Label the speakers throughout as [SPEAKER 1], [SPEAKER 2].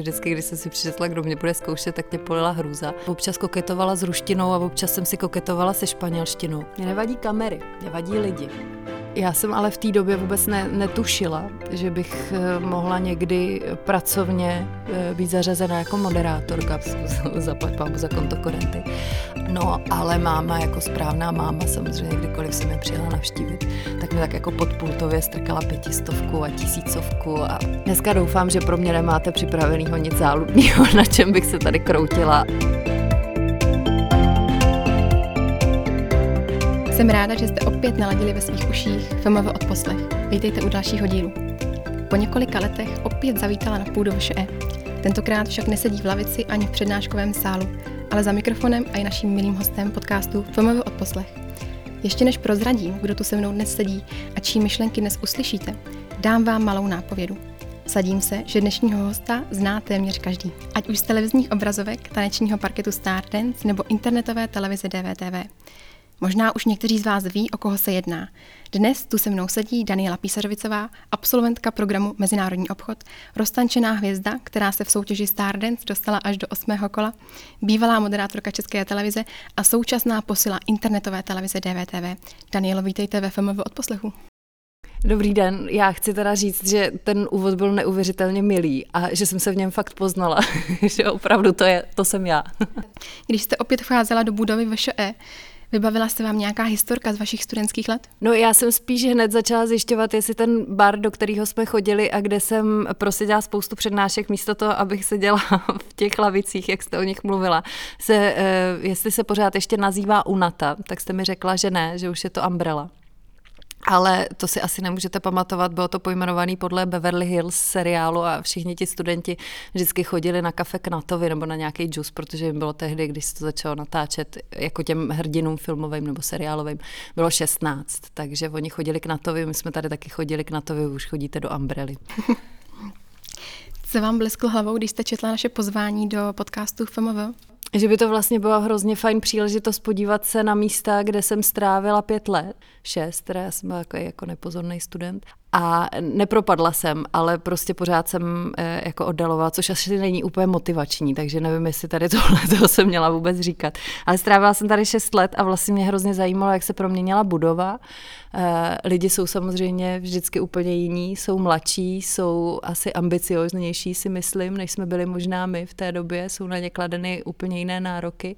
[SPEAKER 1] Vždycky, když jsem si přečetla, kdo mě bude zkoušet, tak mě polila hrůza. Občas koketovala s ruštinou a občas jsem si koketovala se španělštinou. Mě nevadí kamery, mě vadí lidi. Já jsem ale v té době vůbec ne, netušila, že bych eh, mohla někdy pracovně eh, být zařazena jako moderátorka za pámu za kontokorenty. No, ale máma jako správná máma, samozřejmě kdykoliv jsem je přijela navštívit, tak mi tak jako podpultově strkala pětistovku a tisícovku a dneska doufám, že pro mě nemáte připravenýho nic záludného, na čem bych se tady kroutila.
[SPEAKER 2] Jsem ráda, že jste opět naladili ve svých uších FMV odposlech. Vítejte u dalšího dílu. Po několika letech opět zavítala na půdu VŠE. Tentokrát však nesedí v lavici ani v přednáškovém sálu, ale za mikrofonem a i naším milým hostem podcastu FMV odposlech. Ještě než prozradím, kdo tu se mnou dnes sedí a čí myšlenky dnes uslyšíte, dám vám malou nápovědu. Sadím se, že dnešního hosta zná téměř každý. Ať už z televizních obrazovek, tanečního parketu Stardance nebo internetové televize DVTV. Možná už někteří z vás ví, o koho se jedná. Dnes tu se mnou sedí Daniela Písařovicová, absolventka programu Mezinárodní obchod, roztančená hvězda, která se v soutěži Stardance dostala až do osmého kola, bývalá moderátorka České televize a současná posila internetové televize DVTV. Danielo, vítejte ve FMV od poslechu.
[SPEAKER 1] Dobrý den, já chci teda říct, že ten úvod byl neuvěřitelně milý a že jsem se v něm fakt poznala, že opravdu to, je, to jsem já.
[SPEAKER 2] Když jste opět vcházela do budovy VŠE, Vybavila se vám nějaká historka z vašich studentských let?
[SPEAKER 1] No já jsem spíš hned začala zjišťovat, jestli ten bar, do kterého jsme chodili a kde jsem dělala spoustu přednášek místo toho, abych seděla v těch lavicích, jak jste o nich mluvila, se, eh, jestli se pořád ještě nazývá Unata, tak jste mi řekla, že ne, že už je to Umbrella. Ale to si asi nemůžete pamatovat, bylo to pojmenovaný podle Beverly Hills seriálu a všichni ti studenti vždycky chodili na kafe k Natovi nebo na nějaký džus, protože jim bylo tehdy, když se to začalo natáčet, jako těm hrdinům filmovým nebo seriálovým, bylo 16, takže oni chodili k Natovi, my jsme tady taky chodili k Natovi, už chodíte do Umbrely.
[SPEAKER 2] Co vám blesklo hlavou, když jste četla naše pozvání do podcastu FMV?
[SPEAKER 1] Že by to vlastně byla hrozně fajn příležitost podívat se na místa, kde jsem strávila pět let, šest, teda já jsem byla jako, jako nepozorný student. A nepropadla jsem, ale prostě pořád jsem e, jako oddalovala, což asi není úplně motivační, takže nevím, jestli tady tohle to jsem měla vůbec říkat. Ale strávila jsem tady šest let a vlastně mě hrozně zajímalo, jak se proměnila budova. E, lidi jsou samozřejmě vždycky úplně jiní, jsou mladší, jsou asi ambicioznější, si myslím, než jsme byli možná my v té době, jsou na ně kladeny úplně jiné nároky.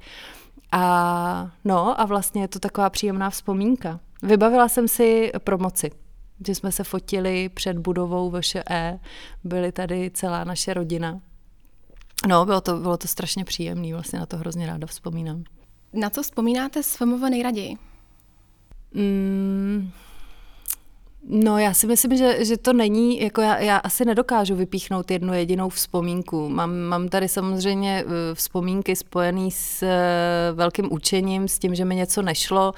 [SPEAKER 1] A no a vlastně je to taková příjemná vzpomínka. Vybavila jsem si promoci že jsme se fotili před budovou VŠE, byly tady celá naše rodina. No, bylo to, bylo to strašně příjemné, vlastně na to hrozně ráda vzpomínám.
[SPEAKER 2] Na co vzpomínáte s FMV nejraději? Mm,
[SPEAKER 1] No já si myslím, že, že to není, jako já, já asi nedokážu vypíchnout jednu jedinou vzpomínku. Mám, mám tady samozřejmě eh, vzpomínky spojené s eh, velkým učením, s tím, že mi něco nešlo,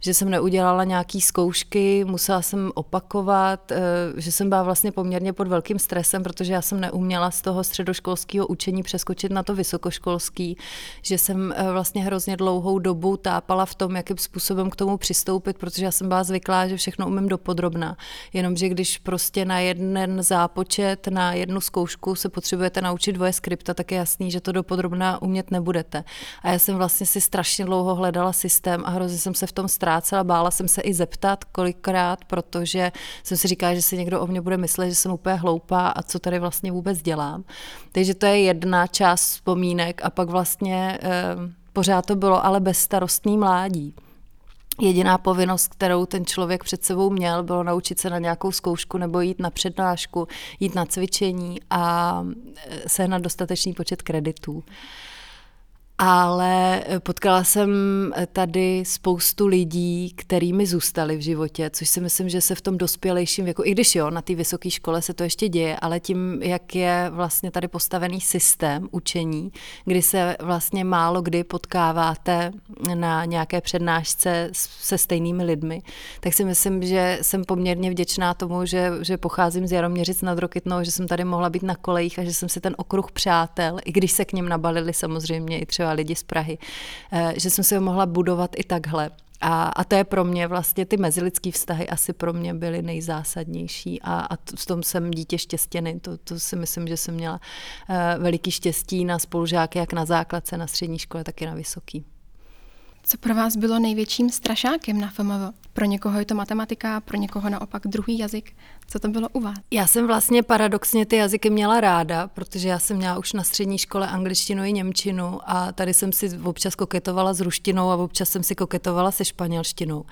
[SPEAKER 1] že jsem neudělala nějaký zkoušky, musela jsem opakovat, eh, že jsem byla vlastně poměrně pod velkým stresem, protože já jsem neuměla z toho středoškolského učení přeskočit na to vysokoškolský, že jsem vlastně hrozně dlouhou dobu tápala v tom, jakým způsobem k tomu přistoupit, protože já jsem byla zvyklá, že všechno umím dopodrobna všechna. Jenomže když prostě na jeden zápočet, na jednu zkoušku se potřebujete naučit dvoje skripta, tak je jasný, že to dopodrobná umět nebudete. A já jsem vlastně si strašně dlouho hledala systém a hrozně jsem se v tom ztrácela. Bála jsem se i zeptat kolikrát, protože jsem si říkala, že si někdo o mě bude myslet, že jsem úplně hloupá a co tady vlastně vůbec dělám. Takže to je jedna část vzpomínek a pak vlastně eh, pořád to bylo ale bezstarostný mládí. Jediná povinnost, kterou ten člověk před sebou měl, bylo naučit se na nějakou zkoušku nebo jít na přednášku, jít na cvičení a e, sehnat dostatečný počet kreditů ale potkala jsem tady spoustu lidí, kterými zůstali v životě, což si myslím, že se v tom dospělejším věku, i když jo, na té vysoké škole se to ještě děje, ale tím, jak je vlastně tady postavený systém učení, kdy se vlastně málo kdy potkáváte na nějaké přednášce se stejnými lidmi, tak si myslím, že jsem poměrně vděčná tomu, že, že pocházím z Jaroměřic nad Rokytnou, že jsem tady mohla být na kolejích a že jsem si ten okruh přátel, i když se k ním nabalili samozřejmě i třeba třeba lidi z Prahy, eh, že jsem si ho mohla budovat i takhle. A, a to je pro mě vlastně, ty mezilidský vztahy asi pro mě byly nejzásadnější a, a v tom jsem dítě štěstěny. To, to si myslím, že jsem měla uh, veliký štěstí na spolužáky, jak na základce, na střední škole, tak i na vysoký.
[SPEAKER 2] Co pro vás bylo největším strašákem na FMV? Pro někoho je to matematika, pro někoho naopak druhý jazyk. Co to bylo u vás?
[SPEAKER 1] Já jsem vlastně paradoxně ty jazyky měla ráda, protože já jsem měla už na střední škole angličtinu i němčinu a tady jsem si občas koketovala s ruštinou a občas jsem si koketovala se španělštinou.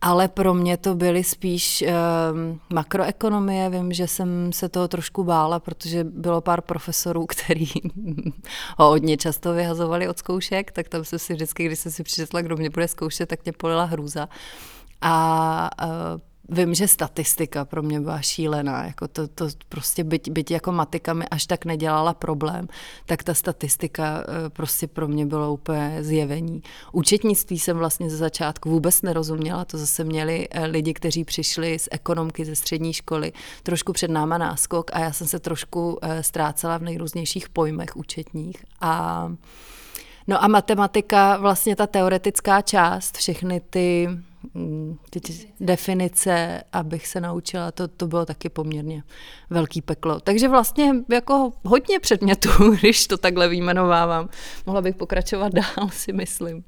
[SPEAKER 1] Ale pro mě to byly spíš um, makroekonomie. Vím, že jsem se toho trošku bála, protože bylo pár profesorů, který ho hodně často vyhazovali od zkoušek, tak tam jsem si vždycky, když jsem si přišla, kdo mě bude zkoušet, tak mě polila hrůza. A uh, Vím, že statistika pro mě byla šílená, jako to, to prostě byť, byť jako matika mi až tak nedělala problém, tak ta statistika eh, prostě pro mě bylo úplně zjevení. Účetnictví jsem vlastně ze začátku vůbec nerozuměla, to zase měli eh, lidi, kteří přišli z ekonomky ze střední školy, trošku před náma náskok a já jsem se trošku eh, ztrácela v nejrůznějších pojmech účetních a No a matematika, vlastně ta teoretická část, všechny ty Mm, ty definice, abych se naučila, to, to bylo taky poměrně velký peklo. Takže vlastně jako hodně předmětů, když to takhle vyjmenovávám. Mohla bych pokračovat dál, si myslím.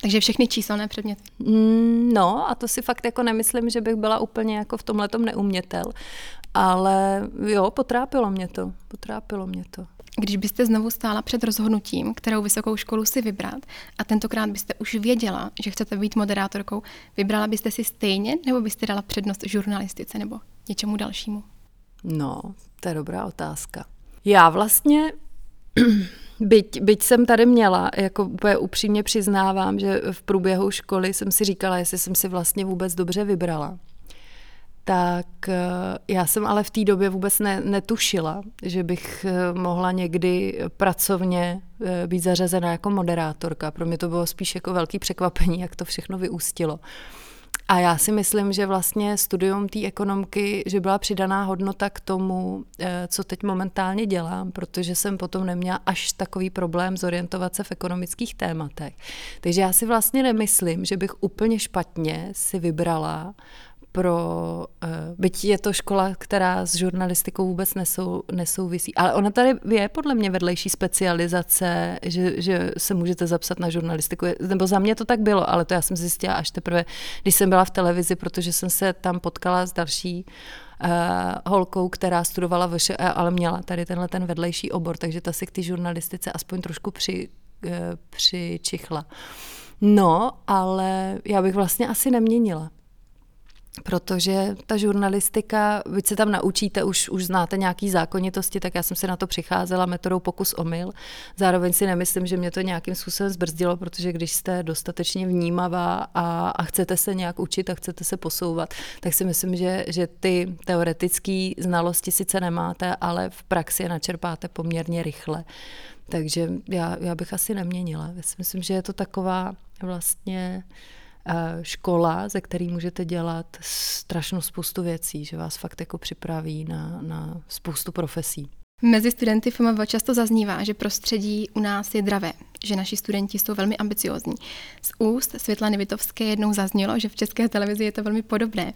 [SPEAKER 2] Takže všechny číselné předměty.
[SPEAKER 1] Mm, no a to si fakt jako nemyslím, že bych byla úplně jako v tomhle neumětel. Ale jo, potrápilo mě to. Potrápilo mě to.
[SPEAKER 2] Když byste znovu stála před rozhodnutím, kterou vysokou školu si vybrat, a tentokrát byste už věděla, že chcete být moderátorkou, vybrala byste si stejně, nebo byste dala přednost žurnalistice nebo něčemu dalšímu?
[SPEAKER 1] No, to je dobrá otázka. Já vlastně, byť, byť jsem tady měla, jako úplně upřímně přiznávám, že v průběhu školy jsem si říkala, jestli jsem si vlastně vůbec dobře vybrala tak eh, já jsem ale v té době vůbec ne, netušila, že bych eh, mohla někdy pracovně eh, být zařazena jako moderátorka. Pro mě to bylo spíš jako velký překvapení, jak to všechno vyústilo. A já si myslím, že vlastně studium té ekonomky, že byla přidaná hodnota k tomu, co teď momentálně dělám, protože jsem potom neměla až takový problém zorientovat se v ekonomických tématech. Takže já si vlastně nemyslím, že bych úplně špatně si vybrala pro, uh, byť je to škola, která s žurnalistikou vůbec nesou, nesouvisí, ale ona tady je podle mě vedlejší specializace, že, že se můžete zapsat na žurnalistiku, nebo za mě to tak bylo, ale to já jsem zjistila až teprve, když jsem byla v televizi, protože jsem se tam potkala s další uh, holkou, která studovala VŠE, ale měla tady tenhle ten vedlejší obor, takže ta si k té žurnalistice aspoň trošku při, uh, přičichla. No, ale já bych vlastně asi neměnila protože ta žurnalistika, vy se tam naučíte, už, už znáte nějaký zákonitosti, tak já jsem se na to přicházela metodou pokus omyl. Zároveň si nemyslím, že mě to nějakým způsobem zbrzdilo, protože když jste dostatečně vnímavá a, a chcete se nějak učit a chcete se posouvat, tak si myslím, že, že ty teoretické znalosti sice nemáte, ale v praxi je načerpáte poměrně rychle. Takže já, já bych asi neměnila. Já si myslím, že je to taková vlastně škola, ze který můžete dělat strašnou spoustu věcí, že vás fakt jako připraví na, na spoustu profesí.
[SPEAKER 2] Mezi studenty FMV často zaznívá, že prostředí u nás je dravé, že naši studenti jsou velmi ambiciozní. Z úst Světlany Vitovské jednou zaznělo, že v české televizi je to velmi podobné,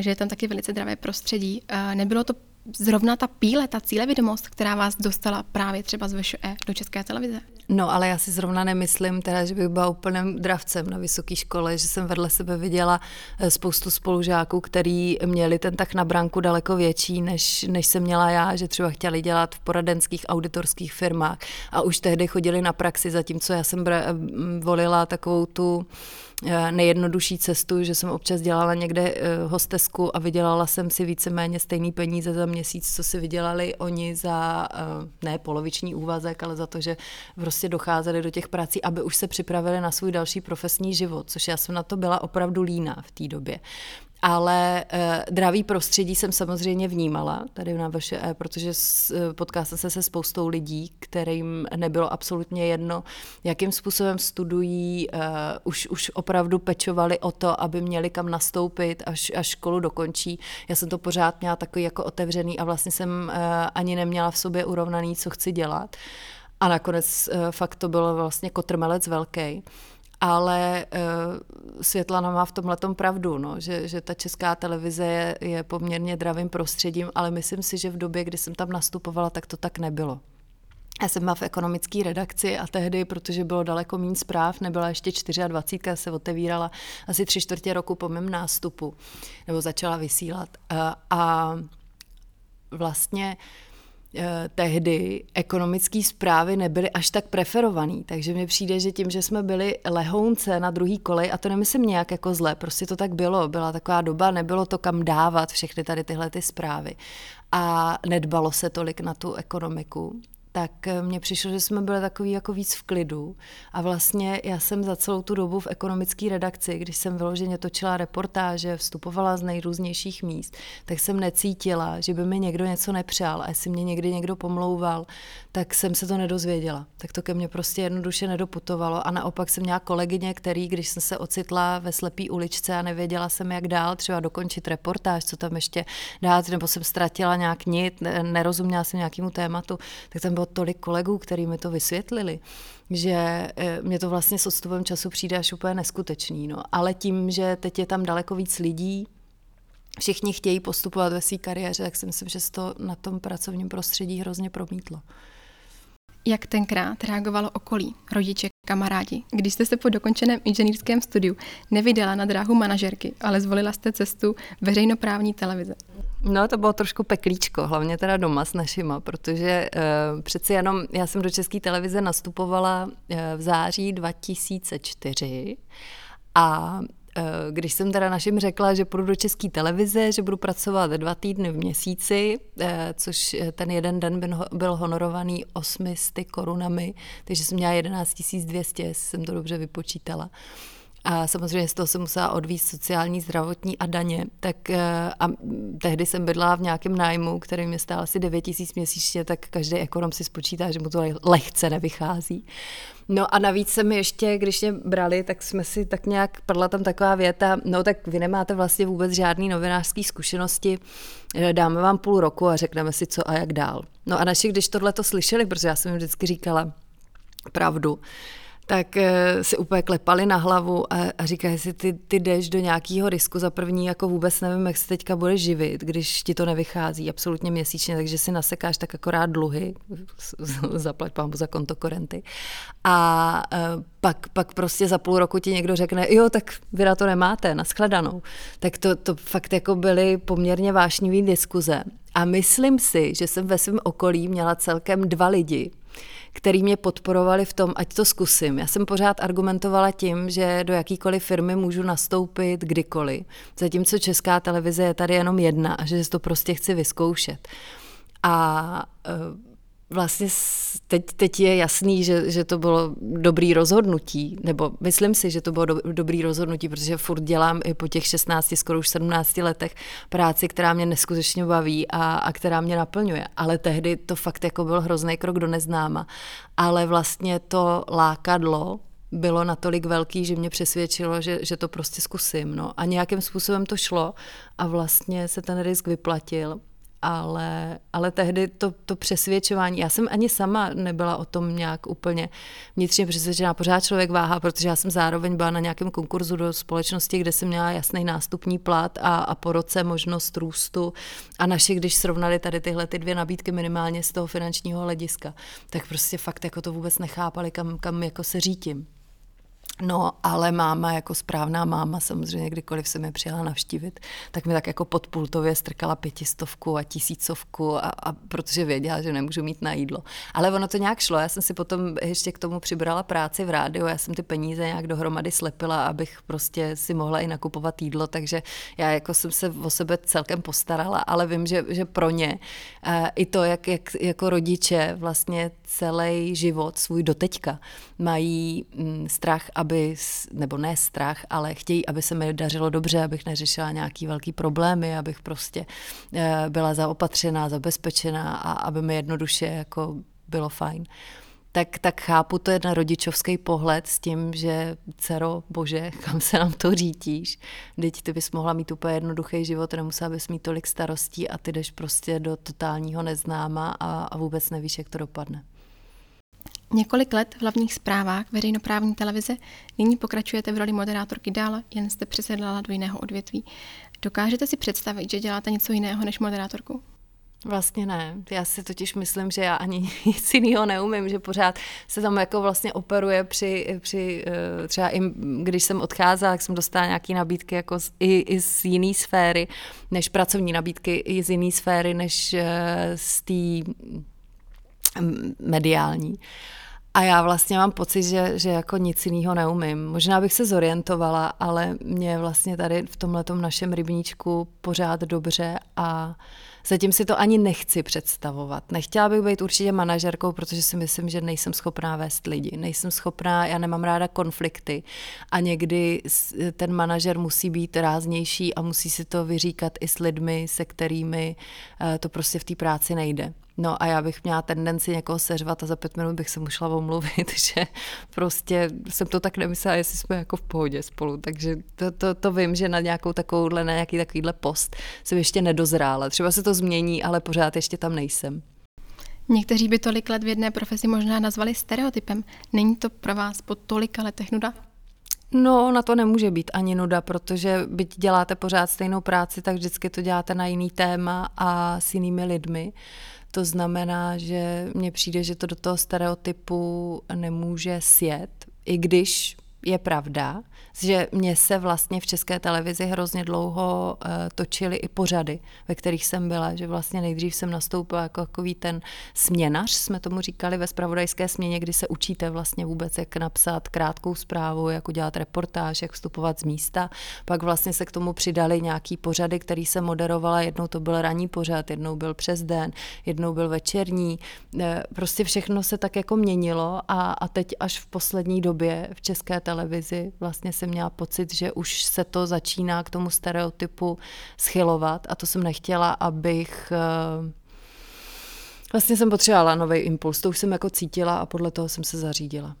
[SPEAKER 2] že je tam taky velice dravé prostředí. Eh, nebylo to zrovna ta píle, ta cílevědomost, která vás dostala právě třeba z VŠE do české televize?
[SPEAKER 1] No, ale já si zrovna nemyslím, teda, že bych byla úplným dravcem na vysoké škole, že jsem vedle sebe viděla eh, spoustu spolužáků, který měli ten tak na branku daleko větší, než, než jsem měla já, že třeba chtěli dělat v poradenských auditorských firmách. A už tehdy chodili na praxi, zatímco já jsem volila takovou tu nejjednodušší cestu, že jsem občas dělala někde eh, hostesku a vydělala jsem si víceméně stejný peníze za měsíc, co si vydělali oni za eh, ne poloviční úvazek, ale za to, že prostě docházeli do těch prací, aby už se připravili na svůj další profesní život, což já jsem na to byla opravdu líná v té době. Ale uh, dravý prostředí jsem samozřejmě vnímala tady na VŠE, protože s, uh, potkala jsem se se spoustou lidí, kterým nebylo absolutně jedno, jakým způsobem studují, uh, už, už opravdu pečovali o to, aby měli kam nastoupit, až, až školu dokončí. Já jsem to pořád měla takový jako otevřený a vlastně jsem uh, ani neměla v sobě urovnaný, co chci dělat. A nakonec uh, fakt to bylo vlastně kotrmelec velký. Ale uh, Světlana má v tomhle pravdu, no, že, že ta česká televize je, je poměrně dravým prostředím, ale myslím si, že v době, kdy jsem tam nastupovala, tak to tak nebylo. Já jsem byla v ekonomické redakci a tehdy, protože bylo daleko méně zpráv, nebyla ještě 24, se otevírala asi tři čtvrtě roku po mém nástupu, nebo začala vysílat. A, a vlastně eh, tehdy ekonomické zprávy nebyly až tak preferovaný, takže mi přijde, že tím, že jsme byli lehounce na druhý kolej, a to nemyslím nějak jako zle, prostě to tak bylo, byla taková doba, nebylo to kam dávat všechny tady tyhle ty zprávy. A nedbalo se tolik na tu ekonomiku, tak eh, mně přišlo, že jsme byli takový jako víc v klidu a vlastně já jsem za celou tu dobu v ekonomické redakci, když jsem vyloženě točila reportáže, vstupovala z nejrůznějších míst, tak jsem necítila, že by mi někdo něco nepřál a jestli mě někdy někdo pomlouval, tak jsem se to nedozvěděla. Tak to ke mně prostě jednoduše nedoputovalo a naopak jsem měla kolegyně, který, když jsem se ocitla ve slepý uličce a nevěděla jsem, jak dál, třeba dokončit reportáž, co tam ještě dát, nebo jsem ztratila nějak nit, nerozuměla jsem nějakému tématu, tak tam bylo tolik kolegů, který mi to vysvětlili, že eh, mě to vlastně s odstupem času přijde až úplně neskutečný. No. Ale tím, že teď je tam daleko víc lidí, všichni chtějí postupovat ve své kariéře, tak si myslím, že se to na tom pracovním prostředí hrozně promítlo.
[SPEAKER 2] Jak tenkrát reagovalo okolí, rodiče, kamarádi, když jste se po dokončeném inženýrském studiu nevydala na dráhu manažerky, ale zvolila jste cestu veřejnoprávní televize?
[SPEAKER 1] No, to bylo trošku peklíčko, hlavně teda doma s našima, protože uh, přeci jenom já jsem do České televize nastupovala uh, v září 2004 a Eh, když jsem teda našim řekla, že půjdu do české televize, že budu pracovat dva týdny v měsíci, což ten jeden den byl honorovaný 800 korunami, takže jsem měla 11 200, jestli jsem to dobře vypočítala. A samozřejmě z toho jsem musela odvíct sociální, zdravotní a daně. Tak a tehdy jsem bydla v nějakém nájmu, který mě stál asi 9 tisíc měsíčně, tak každý ekonom si spočítá, že mu to lehce nevychází. No a navíc se mi ještě, když mě brali, tak jsme si tak nějak, padla tam taková věta, no tak vy nemáte vlastně vůbec žádný novinářský zkušenosti, eh, dáme vám půl roku a řekneme si, co a jak dál. No a naši, když tohle to slyšeli, protože já jsem jim vždycky říkala pravdu, tak eh, si úplně klepali na hlavu a, a říkají si, ty, ty jdeš do nějakého risku za první, jako vůbec nevím, jak se teďka bude živit, když ti to nevychází absolutně měsíčně, takže si nasekáš tak akorát dluhy, zaplať pámu za konto korenty. A eh, pak, pak prostě za půl roku ti někdo řekne, jo, tak vy na to nemáte, naschledanou. Tak to, to fakt jako byly poměrně vášnivý diskuze. A myslím si, že jsem ve svém okolí měla celkem dva lidi, který mě podporovali v tom, ať to zkusím. Já jsem pořád argumentovala tím, že do jakýkoliv firmy můžu nastoupit kdykoliv, zatímco česká televize je tady jenom jedna a že to prostě chci vyzkoušet. A uh, vlastně teď, teď je jasný, že, že to bylo dobrý rozhodnutí, nebo myslím si, že to bylo do, dobrý rozhodnutí, protože furt dělám i po těch 16, skoro už 17 letech práci, která mě neskutečně baví a, a která mě naplňuje. Ale tehdy to fakt jako byl hrozný krok do neznáma. Ale vlastně to lákadlo bylo natolik velký, že mě přesvědčilo, že, že to prostě zkusím. No. A nějakým způsobem to šlo a vlastně se ten risk vyplatil ale, ale tehdy to, to přesvědčování, já jsem ani sama nebyla o tom nějak úplně vnitřně přesvědčená, pořád člověk váhá, protože já jsem zároveň byla na nějakém konkurzu do společnosti, kde jsem měla jasný nástupní plat a, a po roce možnost růstu a naši, když srovnali tady tyhle ty dvě nabídky minimálně z toho finančního hlediska, tak prostě fakt jako to vůbec nechápali, kam, kam jako se řítím. No, ale máma jako správná máma, samozřejmě kdykoliv se mi přijela navštívit, tak mi tak jako podpultově strkala pětistovku a tisícovku, a, a protože věděla, že nemůžu mít na jídlo. Ale ono to nějak šlo, já jsem si potom ještě k tomu přibrala práci v rádiu, já jsem ty peníze nějak dohromady slepila, abych prostě si mohla i nakupovat jídlo, takže já jako jsem se o sebe celkem postarala, ale vím, že, že pro ně e, i to, jak, jak jako rodiče vlastně celý život svůj doteďka mají mm, strach, aby nebo ne strach, ale chtějí, aby se mi dařilo dobře, abych neřešila nějaký velký problémy, abych prostě eh, byla zaopatřená, zabezpečená a aby mi jednoduše jako bylo fajn. Tak, tak chápu to jeden rodičovský pohled s tím, že dcero, bože, kam se nám to řítíš, teď ty bys mohla mít úplně jednoduchý život, nemusela bys mít tolik starostí a ty jdeš prostě do totálního neznáma a, a vůbec nevíš, jak to dopadne.
[SPEAKER 2] Několik let v hlavních zprávách veřejnoprávní televize, nyní pokračujete v roli moderátorky dále, jen jste přesedlala do jiného odvětví. Dokážete si představit, že děláte něco jiného než moderátorku?
[SPEAKER 1] Vlastně ne. Já si totiž myslím, že já ani nic jiného neumím, že pořád se tam jako vlastně operuje při, při eh, třeba i když jsem odcházela, tak jsem dostala nějaké nabídky jako z, i, i z jiné sféry, než pracovní nabídky, i z jiné sféry, než eh, z té mediální. A já vlastně mám pocit, že, že jako nic jiného neumím. Možná bych se zorientovala, ale mě vlastně tady v tomhle našem rybníčku pořád dobře a zatím si to ani nechci představovat. Nechtěla bych být určitě manažerkou, protože si myslím, že nejsem schopná vést lidi. Nejsem schopná, já nemám ráda konflikty a někdy ten manažer musí být ráznější a musí si to vyříkat i s lidmi, se kterými eh, to prostě v té práci nejde. No a já bych měla tendenci někoho seřvat a za pět minut bych se mu šla omluvit, že prostě jsem to tak nemyslela, jestli jsme jako v pohodě spolu. Takže to, to, to vím, že na nějakou takovouhle, na nějaký takovýhle post jsem ještě nedozrála. Třeba se to změní, ale pořád ještě tam nejsem.
[SPEAKER 2] Někteří by tolik let v jedné profesi možná nazvali stereotypem. Není to pro vás po tolika letech nuda?
[SPEAKER 1] No, na to nemůže být ani nuda, protože byť děláte pořád stejnou práci, tak vždycky to děláte na jiný téma a s jinými lidmi. To znamená, že mně přijde, že to do toho stereotypu nemůže sjet, i když je pravda, že mě se vlastně v české televizi hrozně dlouho uh, točily i pořady, ve kterých jsem byla, že vlastně nejdřív jsem nastoupila jako takový ten směnař, jsme tomu říkali ve spravodajské směně, kdy se učíte vlastně vůbec, jak napsat krátkou zprávu, jak udělat reportáž, jak vstupovat z místa. Pak vlastně se k tomu přidali nějaký pořady, který se moderovala, jednou to byl ranní pořad, jednou byl přes den, jednou byl večerní. Eh, prostě všechno se tak jako měnilo a, a teď až v poslední době v české televizi vlastně jsem měla pocit, že už se to začíná k tomu stereotypu schylovat a to jsem nechtěla, abych eh, Vlastně jsem potřebovala nový impuls, to už jsem jako cítila a podle toho jsem se zařídila.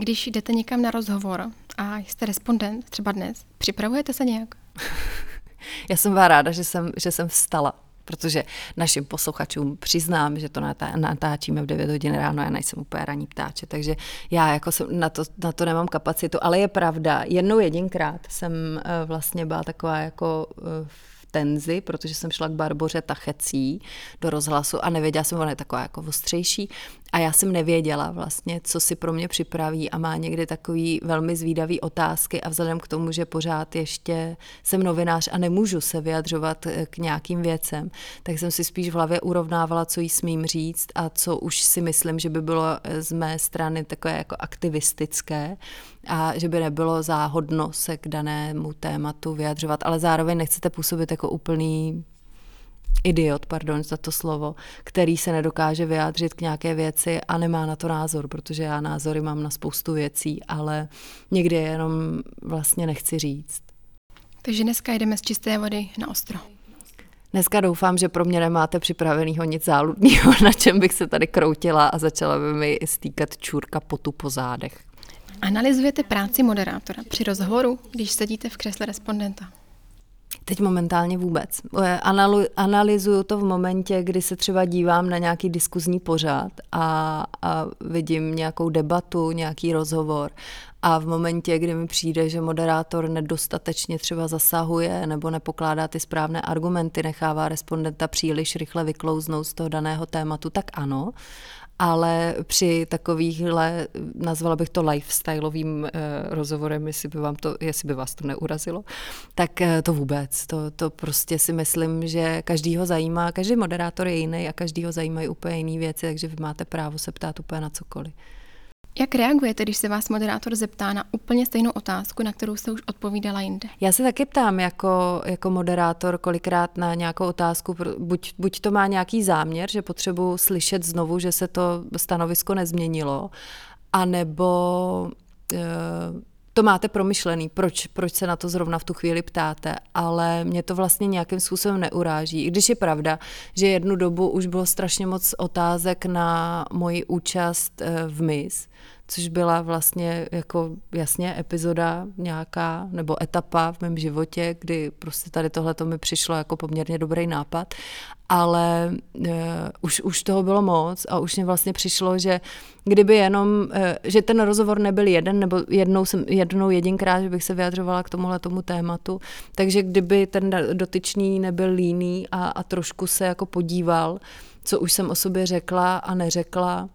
[SPEAKER 2] Když jdete někam na rozhovor a jste respondent, třeba dnes, připravujete se nějak?
[SPEAKER 1] Já jsem byla ráda, že jsem, že jsem vstala protože našim posluchačům přiznám, že to natáčíme v 9 hodin ráno, já nejsem úplně raní ptáče, takže já jako jsem, na, to, na to nemám kapacitu, ale je pravda, jednou jedinkrát jsem eh, vlastně byla taková jako eh, tenzi, protože jsem šla k Barboře Tachecí do rozhlasu a nevěděla jsem, ona je taková jako ostřejší a já jsem nevěděla vlastně, co si pro mě připraví a má někdy takový velmi zvídavý otázky a vzhledem k tomu, že pořád ještě jsem novinář a nemůžu se vyjadřovat eh, k nějakým věcem, tak jsem si spíš v hlavě urovnávala, co jí smím říct a co už si myslím, že by bylo eh, z mé strany takové jako aktivistické a že by nebylo záhodno se k danému tématu vyjadřovat, ale zároveň nechcete působit jako úplný idiot, pardon za to slovo, který se nedokáže vyjádřit k nějaké věci a nemá na to názor, protože já názory mám na spoustu věcí, ale někdy jenom vlastně nechci říct.
[SPEAKER 2] Takže dneska jdeme z čisté vody na ostro.
[SPEAKER 1] Dneska doufám, že pro mě nemáte připraveného nic záludného, na čem bych se tady kroutila a začala by mi stýkat čůrka potu po zádech.
[SPEAKER 2] Analyzujete práci moderátora při rozhovoru, když sedíte v křesle respondenta?
[SPEAKER 1] Teď momentálně vůbec. Analu, analyzuju to v momentě, kdy se třeba dívám na nějaký diskuzní pořad a, a vidím nějakou debatu, nějaký rozhovor a v momentě, kdy mi přijde, že moderátor nedostatečně třeba zasahuje nebo nepokládá ty správné argumenty, nechává respondenta příliš rychle vyklouznout z toho daného tématu, tak ano ale při takovýchhle, nazvala bych to lifestyleovým eh, rozhovorem, jestli by, vám to, jestli by vás to neurazilo, tak eh, to vůbec. To, to prostě si myslím, že každý ho zajímá, každý moderátor je jiný a každý ho zajímají úplně jiné věci, takže vy máte právo se ptát úplně na cokoliv.
[SPEAKER 2] Jak reagujete, když se vás moderátor zeptá na úplně stejnou otázku, na kterou se už odpovídala jinde?
[SPEAKER 1] Já se taky ptám jako, jako moderátor kolikrát na nějakou otázku, buď, buď to má nějaký záměr, že potřebuji slyšet znovu, že se to stanovisko nezměnilo, anebo e, to máte promyšlený, proč, proč se na to zrovna v tu chvíli ptáte, ale mě to vlastně nějakým způsobem neuráží. I když je pravda, že jednu dobu už bylo strašně moc otázek na moji účast eh, v MIS, což byla vlastně jako jasně epizoda nějaká nebo etapa v mém životě, kdy prostě tady tohle to mi přišlo jako poměrně dobrý nápad, ale uh, už, už toho bylo moc a už mě vlastně přišlo, že kdyby jenom, uh, že ten rozhovor nebyl jeden, nebo jednou, jsem, jednou jedinkrát, že bych se vyjadřovala k tomuhle tomu tématu, takže kdyby ten dotyčný nebyl líný a, a trošku se jako podíval, co už jsem o sobě řekla a neřekla,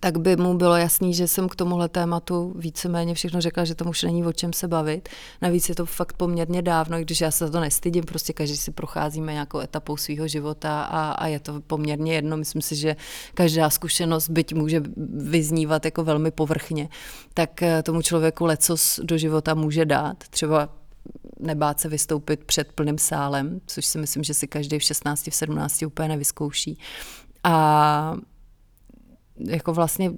[SPEAKER 1] tak by mu bylo jasný, že jsem k tomuhle tématu víceméně všechno řekla, že tomu už není o čem se bavit. Navíc je to fakt poměrně dávno, i když já se za to nestydím, prostě každý si procházíme nějakou etapou svého života a, a je to poměrně jedno. Myslím si, že každá zkušenost, byť může vyznívat jako velmi povrchně, tak eh, tomu člověku lecos do života může dát. Třeba nebát se vystoupit před plným sálem, což si myslím, že si každý v 16, v 17 úplně nevyzkouší. A jako vlastně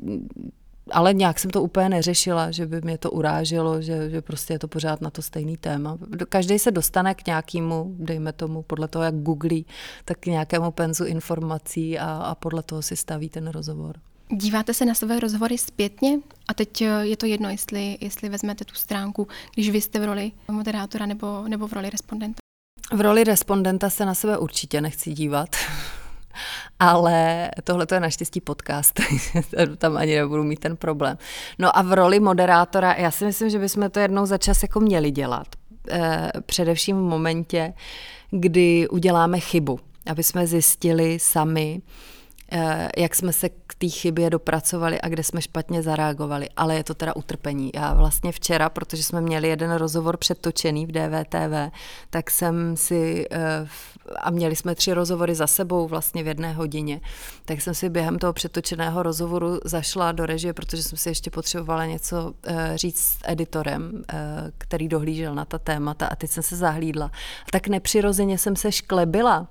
[SPEAKER 1] ale nějak jsem to úplně neřešila, že by mě to uráželo, že, že prostě je to pořád na to stejný téma. Každý se dostane k nějakému, dejme tomu, podle toho, jak googlí, tak k nějakému penzu informací a, a podle toho si staví ten rozhovor.
[SPEAKER 2] Díváte se na své rozhovory zpětně? A teď eh, je to jedno, jestli, jestli vezmete tu stránku, když vy jste v roli moderátora nebo, nebo v roli respondenta.
[SPEAKER 1] V roli respondenta se na sebe určitě nechci dívat. Ale tohle to je naštěstí podcast, tam ani nebudu mít ten problém. No a v roli moderátora, já si myslím, že bychom to jednou za čas jako měli dělat. E, především v momentě, kdy uděláme chybu, aby jsme zjistili sami, Eh, jak jsme se k té chybě dopracovali a kde jsme špatně zareagovali. Ale je to teda utrpení. Já vlastně včera, protože jsme měli jeden rozhovor předtočený v DVTV, tak jsem si, eh, a měli jsme tři rozhovory za sebou vlastně v jedné hodině, tak jsem si během toho předtočeného rozhovoru zašla do režie, protože jsem si ještě potřebovala něco eh, říct s editorem, který dohlížel na ta témata a teď jsem se zahlídla. A tak nepřirozeně jsem se šklebila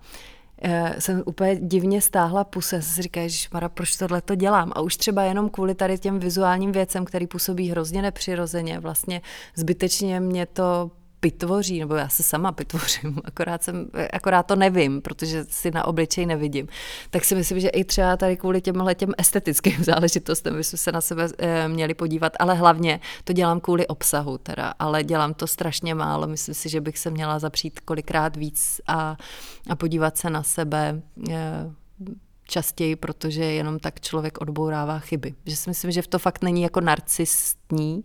[SPEAKER 1] Eh, jsem úplně divně stáhla puse. Jsem si říkala, že Mara, proč tohle to dělám? A už třeba jenom kvůli tady těm vizuálním věcem, který působí hrozně nepřirozeně, vlastně zbytečně mě to pitvoří, nebo já se sama pitvořím, akorát, jsem, akorát to nevím, protože si na obličej nevidím. Tak si myslím, že i třeba tady kvůli těmhle těm estetickým záležitostem bychom se na sebe e, měli podívat, ale hlavně to dělám kvůli obsahu teda, ale dělám to strašně málo. Myslím si, že bych se měla zapřít kolikrát víc a, a podívat se na sebe e, častěji, protože jenom tak člověk odbourává chyby. Že si myslím, že v to fakt není jako narcistní,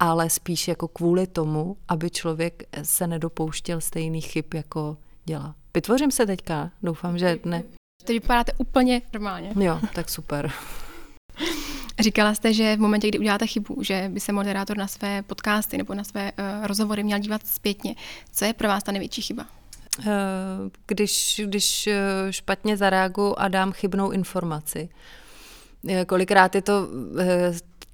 [SPEAKER 1] ale spíš jako kvůli tomu, aby člověk se nedopouštěl stejných chyb, jako dělá. Vytvořím se teďka? Doufám, že ne.
[SPEAKER 2] Teď vypadáte úplně normálně.
[SPEAKER 1] Jo, tak super.
[SPEAKER 2] Říkala jste, že v momentě, kdy uděláte chybu, že by se moderátor na své podcasty nebo na své uh, rozhovory měl dívat zpětně. Co je pro vás ta největší chyba?
[SPEAKER 1] Eh, když, když eh, špatně zareaguju a dám chybnou informaci. Kolikrát je to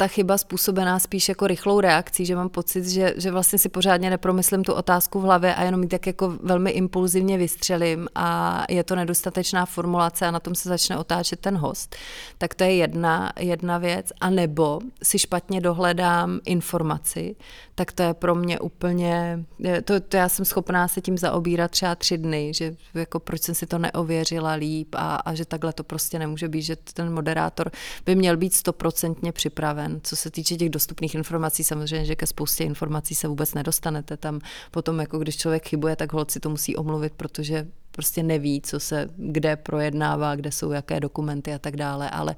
[SPEAKER 1] ta chyba způsobená spíš jako rychlou reakcí, že mám pocit, že, že vlastně si pořádně nepromyslím tu otázku v hlavě a jenom ji tak jako velmi impulzivně vystřelím a je to nedostatečná formulace a na tom se začne otáčet ten host. Tak to je jedna, jedna věc. A nebo si špatně dohledám informaci, tak to je pro mě úplně, to, to já jsem schopná se tím zaobírat třeba tři dny, že jako proč jsem si to neověřila líp a, a že takhle to prostě nemůže být, že ten moderátor by měl být stoprocentně připraven. Co se týče těch dostupných informací, samozřejmě, že ke spoustě informací se vůbec nedostanete. Tam potom, jako když člověk chybuje, tak holci to musí omluvit, protože prostě neví, co se kde projednává, kde jsou jaké dokumenty a tak dále, ale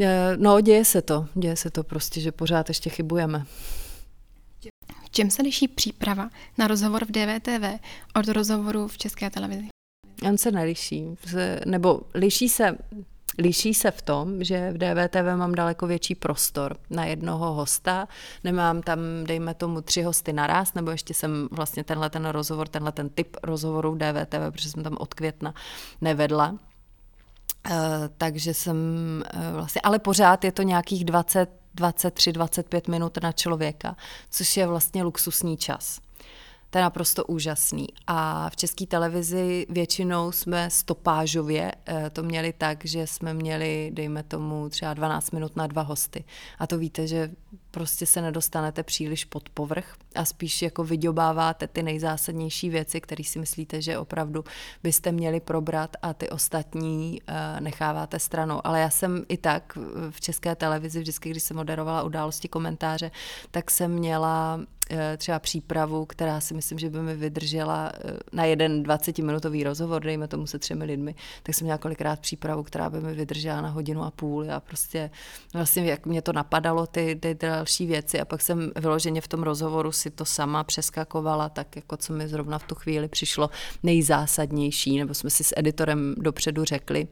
[SPEAKER 1] eh, No, děje se to, děje se to prostě, že pořád ještě chybujeme.
[SPEAKER 2] V čem se liší příprava na rozhovor v DVTV od rozhovoru v České televizi?
[SPEAKER 1] On se neliší, nebo liší se Liší se v tom, že v DVTV mám daleko větší prostor na jednoho hosta. Nemám tam, dejme tomu, tři hosty naraz, nebo ještě jsem vlastně tenhle ten rozhovor, tenhle ten typ rozhovoru v DVTV, protože jsem tam od května nevedla. Uh, takže jsem uh, vlastně, ale pořád je to nějakých 20 23-25 minut na člověka, což je vlastně luxusní čas. To je naprosto úžasný. A v české televizi většinou jsme stopážově eh, to měli tak, že jsme měli, dejme tomu, třeba 12 minut na dva hosty. A to víte, že prostě se nedostanete příliš pod povrch a spíš jako vyďobáváte ty nejzásadnější věci, které si myslíte, že opravdu byste měli probrat a ty ostatní uh, necháváte stranou. Ale já jsem i tak v české televizi, vždycky, když jsem moderovala události komentáře, tak jsem měla Eh, třeba přípravu, která si myslím, že by mi vydržela eh, na jeden 20-minutový rozhovor, dejme tomu se třemi lidmi, tak jsem měla kolikrát přípravu, která by mi vydržela na hodinu a půl. Já prostě vlastně, jak mě to napadalo, ty, ty další věci a pak jsem vyloženě v tom rozhovoru si to sama přeskakovala, tak jako co mi zrovna v tu chvíli přišlo nejzásadnější, nebo jsme si s editorem dopředu řekli,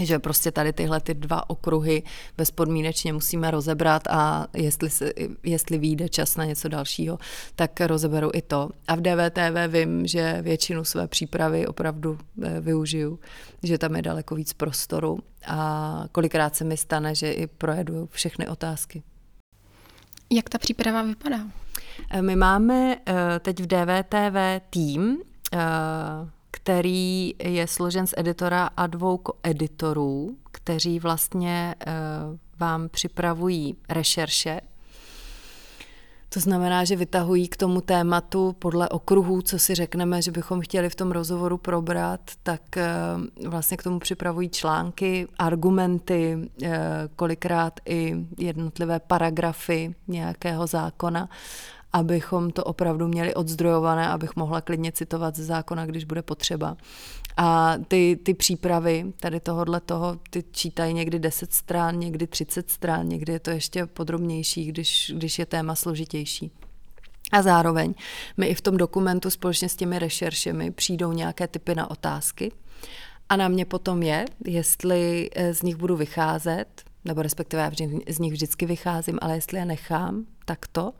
[SPEAKER 1] že prostě tady tyhle ty dva okruhy bezpodmínečně musíme rozebrat a jestli, se, jestli vyjde čas na něco dalšího, tak rozeberu i to. A v DVTV vím, že většinu své přípravy opravdu eh, využiju, že tam je daleko víc prostoru a kolikrát se mi stane, že i projedu všechny otázky.
[SPEAKER 2] Jak ta příprava vypadá?
[SPEAKER 1] Eh, my máme eh, teď v DVTV tým, který je složen z editora a dvou editorů, kteří vlastně eh, vám připravují rešerše. To znamená, že vytahují k tomu tématu podle okruhů, co si řekneme, že bychom chtěli v tom rozhovoru probrat, tak eh, vlastně k tomu připravují články, argumenty, eh, kolikrát i jednotlivé paragrafy nějakého zákona abychom to opravdu měli odzdrojované, abych mohla klidně citovat ze zákona, když bude potřeba. A ty, ty přípravy tady tohohle toho, ty čítají někdy 10 stran, někdy 30 stran, někdy je to ještě podrobnější, když, když je téma složitější. A zároveň mi i v tom dokumentu společně s těmi rešeršemi přijdou nějaké typy na otázky. A na mě potom je, jestli z nich budu vycházet, nebo respektive já z nich vždycky vycházím, ale jestli je nechám takto,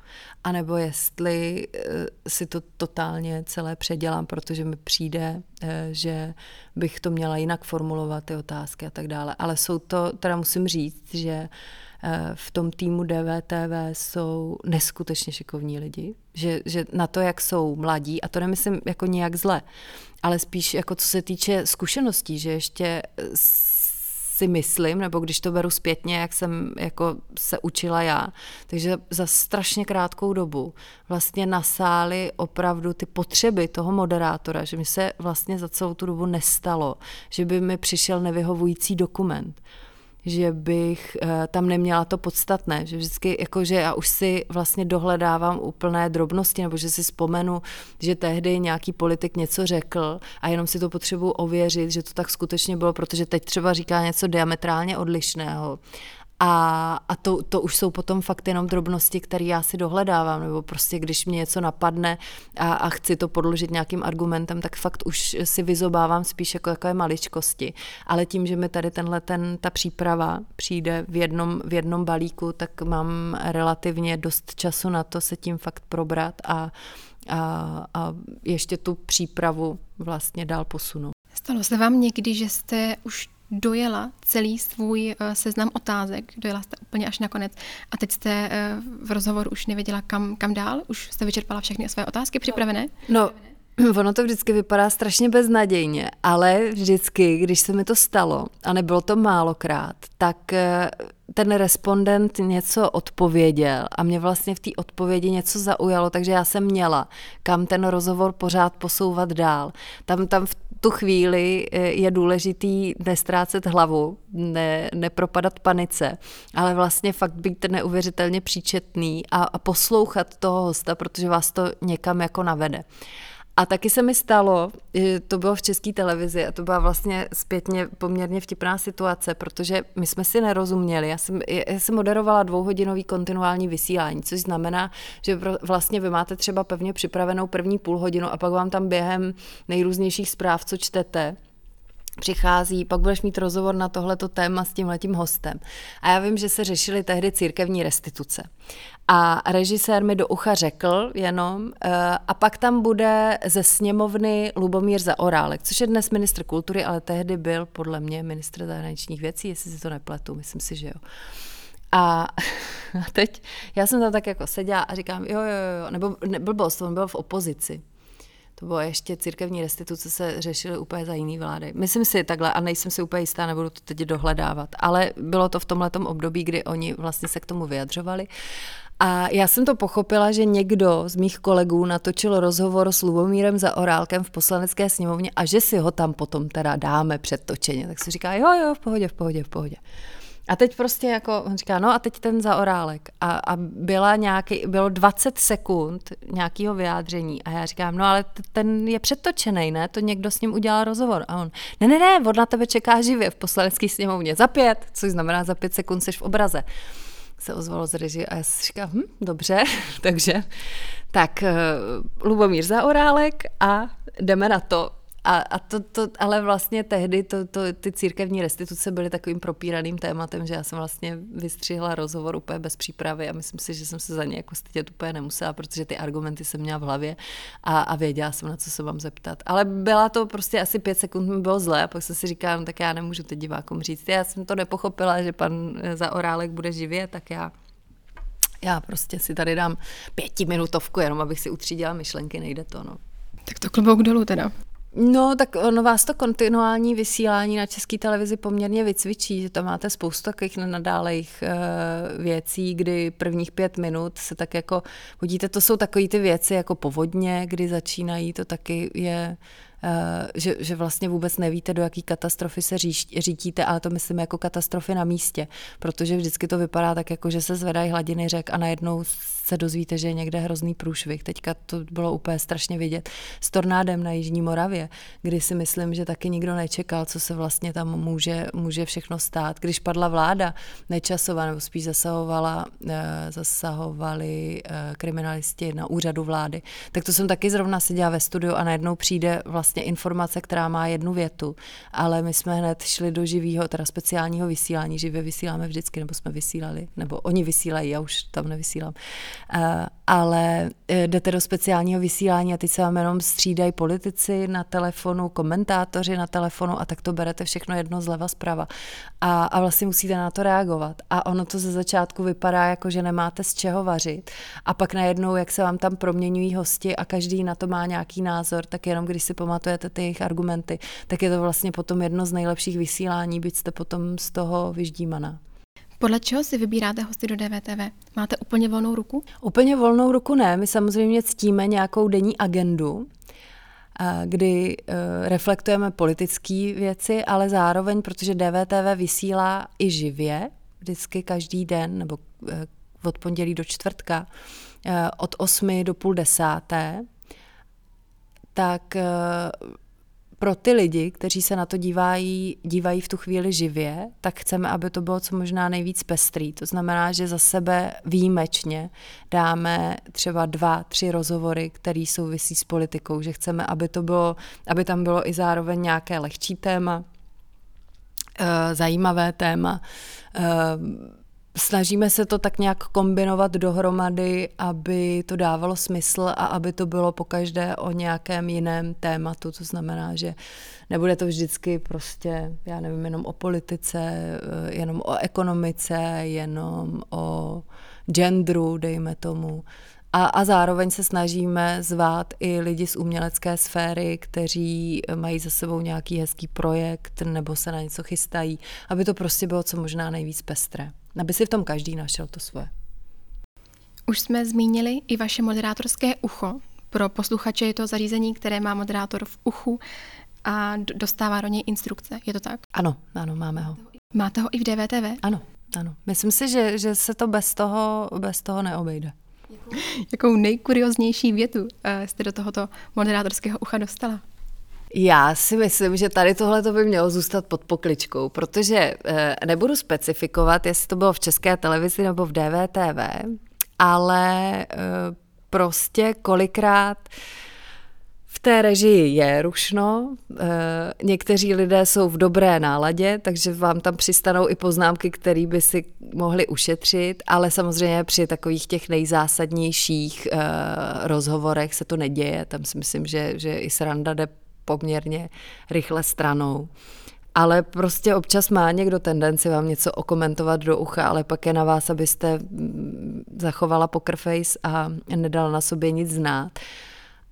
[SPEAKER 1] anebo jestli uh, si to totálně celé předělám, protože mi přijde, uh, že bych to měla jinak formulovat, ty otázky a tak dále. Ale jsou to, teda musím říct, že uh, v tom týmu DVTV jsou neskutečně šikovní lidi, že, že na to, jak jsou mladí, a to nemyslím jako nějak zle, ale spíš jako co se týče zkušeností, že ještě si myslím, nebo když to beru zpětně, jak jsem jako se učila já. Takže za strašně krátkou dobu vlastně nasály opravdu ty potřeby toho moderátora, že mi se vlastně za celou tu dobu nestalo, že by mi přišel nevyhovující dokument že bych eh, tam neměla to podstatné, že vždycky, jako že já už si vlastně dohledávám úplné drobnosti, nebo že si vzpomenu, že tehdy nějaký politik něco řekl a jenom si to potřebuji ověřit, že to tak skutečně bylo, protože teď třeba říká něco diametrálně odlišného a, a to, to už jsou potom fakt jenom drobnosti, které já si dohledávám, nebo prostě když mě něco napadne a, a chci to podložit nějakým argumentem, tak fakt už si vyzobávám spíš jako takové maličkosti. Ale tím, že mi tady tenhle ten, ta příprava přijde v jednom, v jednom balíku, tak mám relativně dost času na to se tím fakt probrat a, a, a ještě tu přípravu vlastně dál posunout.
[SPEAKER 2] Stalo se vám někdy, že jste už dojela celý svůj uh, seznam otázek, dojela jste úplně až na konec a teď jste uh, v rozhovoru už nevěděla, kam, kam dál? Už jste vyčerpala všechny své otázky připravené?
[SPEAKER 1] No, Ono to vždycky vypadá strašně beznadějně, ale vždycky, když se mi to stalo, a nebylo to málokrát, tak eh, ten respondent něco odpověděl a mě vlastně v té odpovědi něco zaujalo, takže já jsem měla kam ten rozhovor pořád posouvat dál. Tam, tam v tu chvíli eh, je důležitý nestrácet hlavu, ne, nepropadat panice, ale vlastně fakt být neuvěřitelně příčetný a, a poslouchat toho hosta, protože vás to někam jako navede. A taky se mi stalo, to bylo v české televizi a to byla vlastně zpětně poměrně vtipná situace, protože my jsme si nerozuměli. Já jsem, já jsem moderovala dvouhodinový kontinuální vysílání, což znamená, že vlastně vy máte třeba pevně připravenou první půl hodinu a pak vám tam během nejrůznějších zpráv, co čtete, přichází, pak budeš mít rozhovor na tohleto téma s tím letím hostem. A já vím, že se řešily tehdy církevní restituce. A režisér mi do ucha řekl jenom, uh, a pak tam bude ze sněmovny Lubomír Zaorálek, což je dnes ministr kultury, ale tehdy byl podle mě ministr zahraničních věcí, jestli si to nepletu, myslím si, že jo. A teď já jsem tam tak jako seděla a říkám, jo, jo, jo, nebo ne, blbost, on byl v opozici. To bylo ještě církevní restituce se řešily úplně za jiný vlády. Myslím si takhle a nejsem si úplně jistá, nebudu to teď dohledávat. Ale bylo to v tomhle období, kdy oni vlastně se k tomu vyjadřovali. A já jsem to pochopila, že někdo z mých kolegů natočil rozhovor s Lubomírem za Orálkem v poslanecké sněmovně a že si ho tam potom teda dáme předtočeně. Tak si říká, jo, jo, v pohodě, v pohodě, v pohodě. A teď prostě jako, on říká, no a teď ten za orálek. A, a byla nějaký, bylo 20 sekund nějakého vyjádření. A já říkám, no ale ten je předtočený, ne? To někdo s ním udělal rozhovor. A on, ne, ne, ne, on na tebe čeká živě v poslanecké sněmovně. Za pět, což znamená za pět sekund jsi v obraze se ozvalo z režie a já si říkám, hm, dobře, takže tak uh, Lubomír za orálek a jdeme na to. A, a to, to, ale vlastně tehdy to, to, ty církevní restituce byly takovým propíraným tématem, že já jsem vlastně vystřihla rozhovor úplně bez přípravy a myslím si, že jsem se za ně jako stydět úplně nemusela, protože ty argumenty jsem měla v hlavě a, a věděla jsem, na co se mám zeptat. Ale byla to prostě asi pět sekund mi bylo zlé a pak jsem si říkám, tak já nemůžu teď divákům říct. Já jsem to nepochopila, že pan za Orálek bude živě, tak já já prostě si tady dám pětiminutovku, jenom abych si utřídila myšlenky, nejde to, no.
[SPEAKER 2] Tak to klobouk dolů teda.
[SPEAKER 1] No, tak ono vás to kontinuální vysílání na české televizi poměrně vycvičí, že tam máte spoustu takových nenadálejch uh, věcí, kdy prvních pět minut se tak jako, hodíte, to jsou takové ty věci jako povodně, kdy začínají, to taky je Eh, že, že vlastně vůbec nevíte, do jaký katastrofy se řítíte, ale to myslím jako katastrofy na místě, protože vždycky to vypadá tak, jako že se zvedají hladiny řek a najednou se dozvíte, že je někde hrozný průšvih. Teďka to bylo úplně strašně vidět s tornádem na Jižní Moravě, kdy si myslím, že taky nikdo nečekal, co se vlastně tam může, může všechno stát. Když padla vláda nečasová, nebo spíš zasahovala, eh, zasahovali eh, kriminalisti na úřadu vlády, tak to jsem taky zrovna seděla ve studiu a najednou přijde vlastně informace, která má jednu větu, ale my jsme hned šli do živého, teda speciálního vysílání, živě vysíláme vždycky, nebo jsme vysílali, nebo oni vysílají, já už tam nevysílám. Uh, ale eh, jdete do speciálního vysílání a teď se vám jenom střídají politici na telefonu, komentátoři na telefonu a tak to berete všechno jedno zleva zprava. A, a vlastně musíte na to reagovat. A ono to ze začátku vypadá jako, že nemáte z čeho vařit. A pak najednou, jak se vám tam proměňují hosti a každý na to má nějaký názor, tak jenom když si pamatujete ty jejich argumenty, tak je to vlastně potom jedno z nejlepších vysílání, byť jste potom z toho vyždímaná.
[SPEAKER 2] Podle čeho si vybíráte hosty do DVTV? Máte úplně volnou ruku?
[SPEAKER 1] Úplně volnou ruku ne. My samozřejmě ctíme nějakou denní agendu, kdy e, reflektujeme politické věci, ale zároveň, protože DVTV vysílá i živě, vždycky každý den, nebo e, od pondělí do čtvrtka, od 8 do půl desáté, tak eh, pro ty lidi, kteří se na to dívají, dívají v tu chvíli živě, tak chceme, aby to bylo co možná nejvíc pestrý. To znamená, že za sebe výjimečně dáme třeba dva, tři rozhovory, které souvisí s politikou, že chceme, aby to bylo, aby tam bylo i zároveň nějaké lehčí téma, eh, zajímavé téma, eh, snažíme se to tak nějak kombinovat dohromady, aby to dávalo smysl a aby to bylo pokaždé o nějakém jiném tématu. To znamená, že nebude to vždycky prostě, já nevím, jenom o politice, eh, jenom o ekonomice, jenom o genderu, dejme tomu. A, a zároveň se snažíme zvát i lidi z umělecké sféry, kteří mají za sebou nějaký hezký projekt nebo se na něco chystají, aby to prostě bylo co možná nejvíc pestré aby si v tom každý našel to svoje.
[SPEAKER 2] Už jsme zmínili i vaše moderátorské ucho. Pro posluchače je to zařízení, které má moderátor v uchu a dostává do něj instrukce. Je to tak?
[SPEAKER 1] Ano, ano, máme ho.
[SPEAKER 2] Máte ho i v DVTV?
[SPEAKER 1] Ano, ano. Myslím si, že, že se to bez toho, bez toho neobejde.
[SPEAKER 2] Jakou nejkurioznější větu eh, jste do tohoto moderátorského ucha dostala?
[SPEAKER 1] Já si myslím, že tady tohle to by mělo zůstat pod pokličkou, protože eh, nebudu specifikovat, jestli to bylo v české televizi nebo v DVTV, ale eh, prostě kolikrát v té režii je rušno, eh, někteří lidé jsou v dobré náladě, takže vám tam přistanou i poznámky, které by si mohli ušetřit, ale samozřejmě při takových těch nejzásadnějších rozhovorech se to neděje. Tam si myslím, že, že i sranda jde poměrně rychle stranou. Ale prostě občas má někdo tendenci vám něco okomentovat do ucha, ale pak je na vás, abyste mm, zachovala poker face a nedala na sobě nic znát.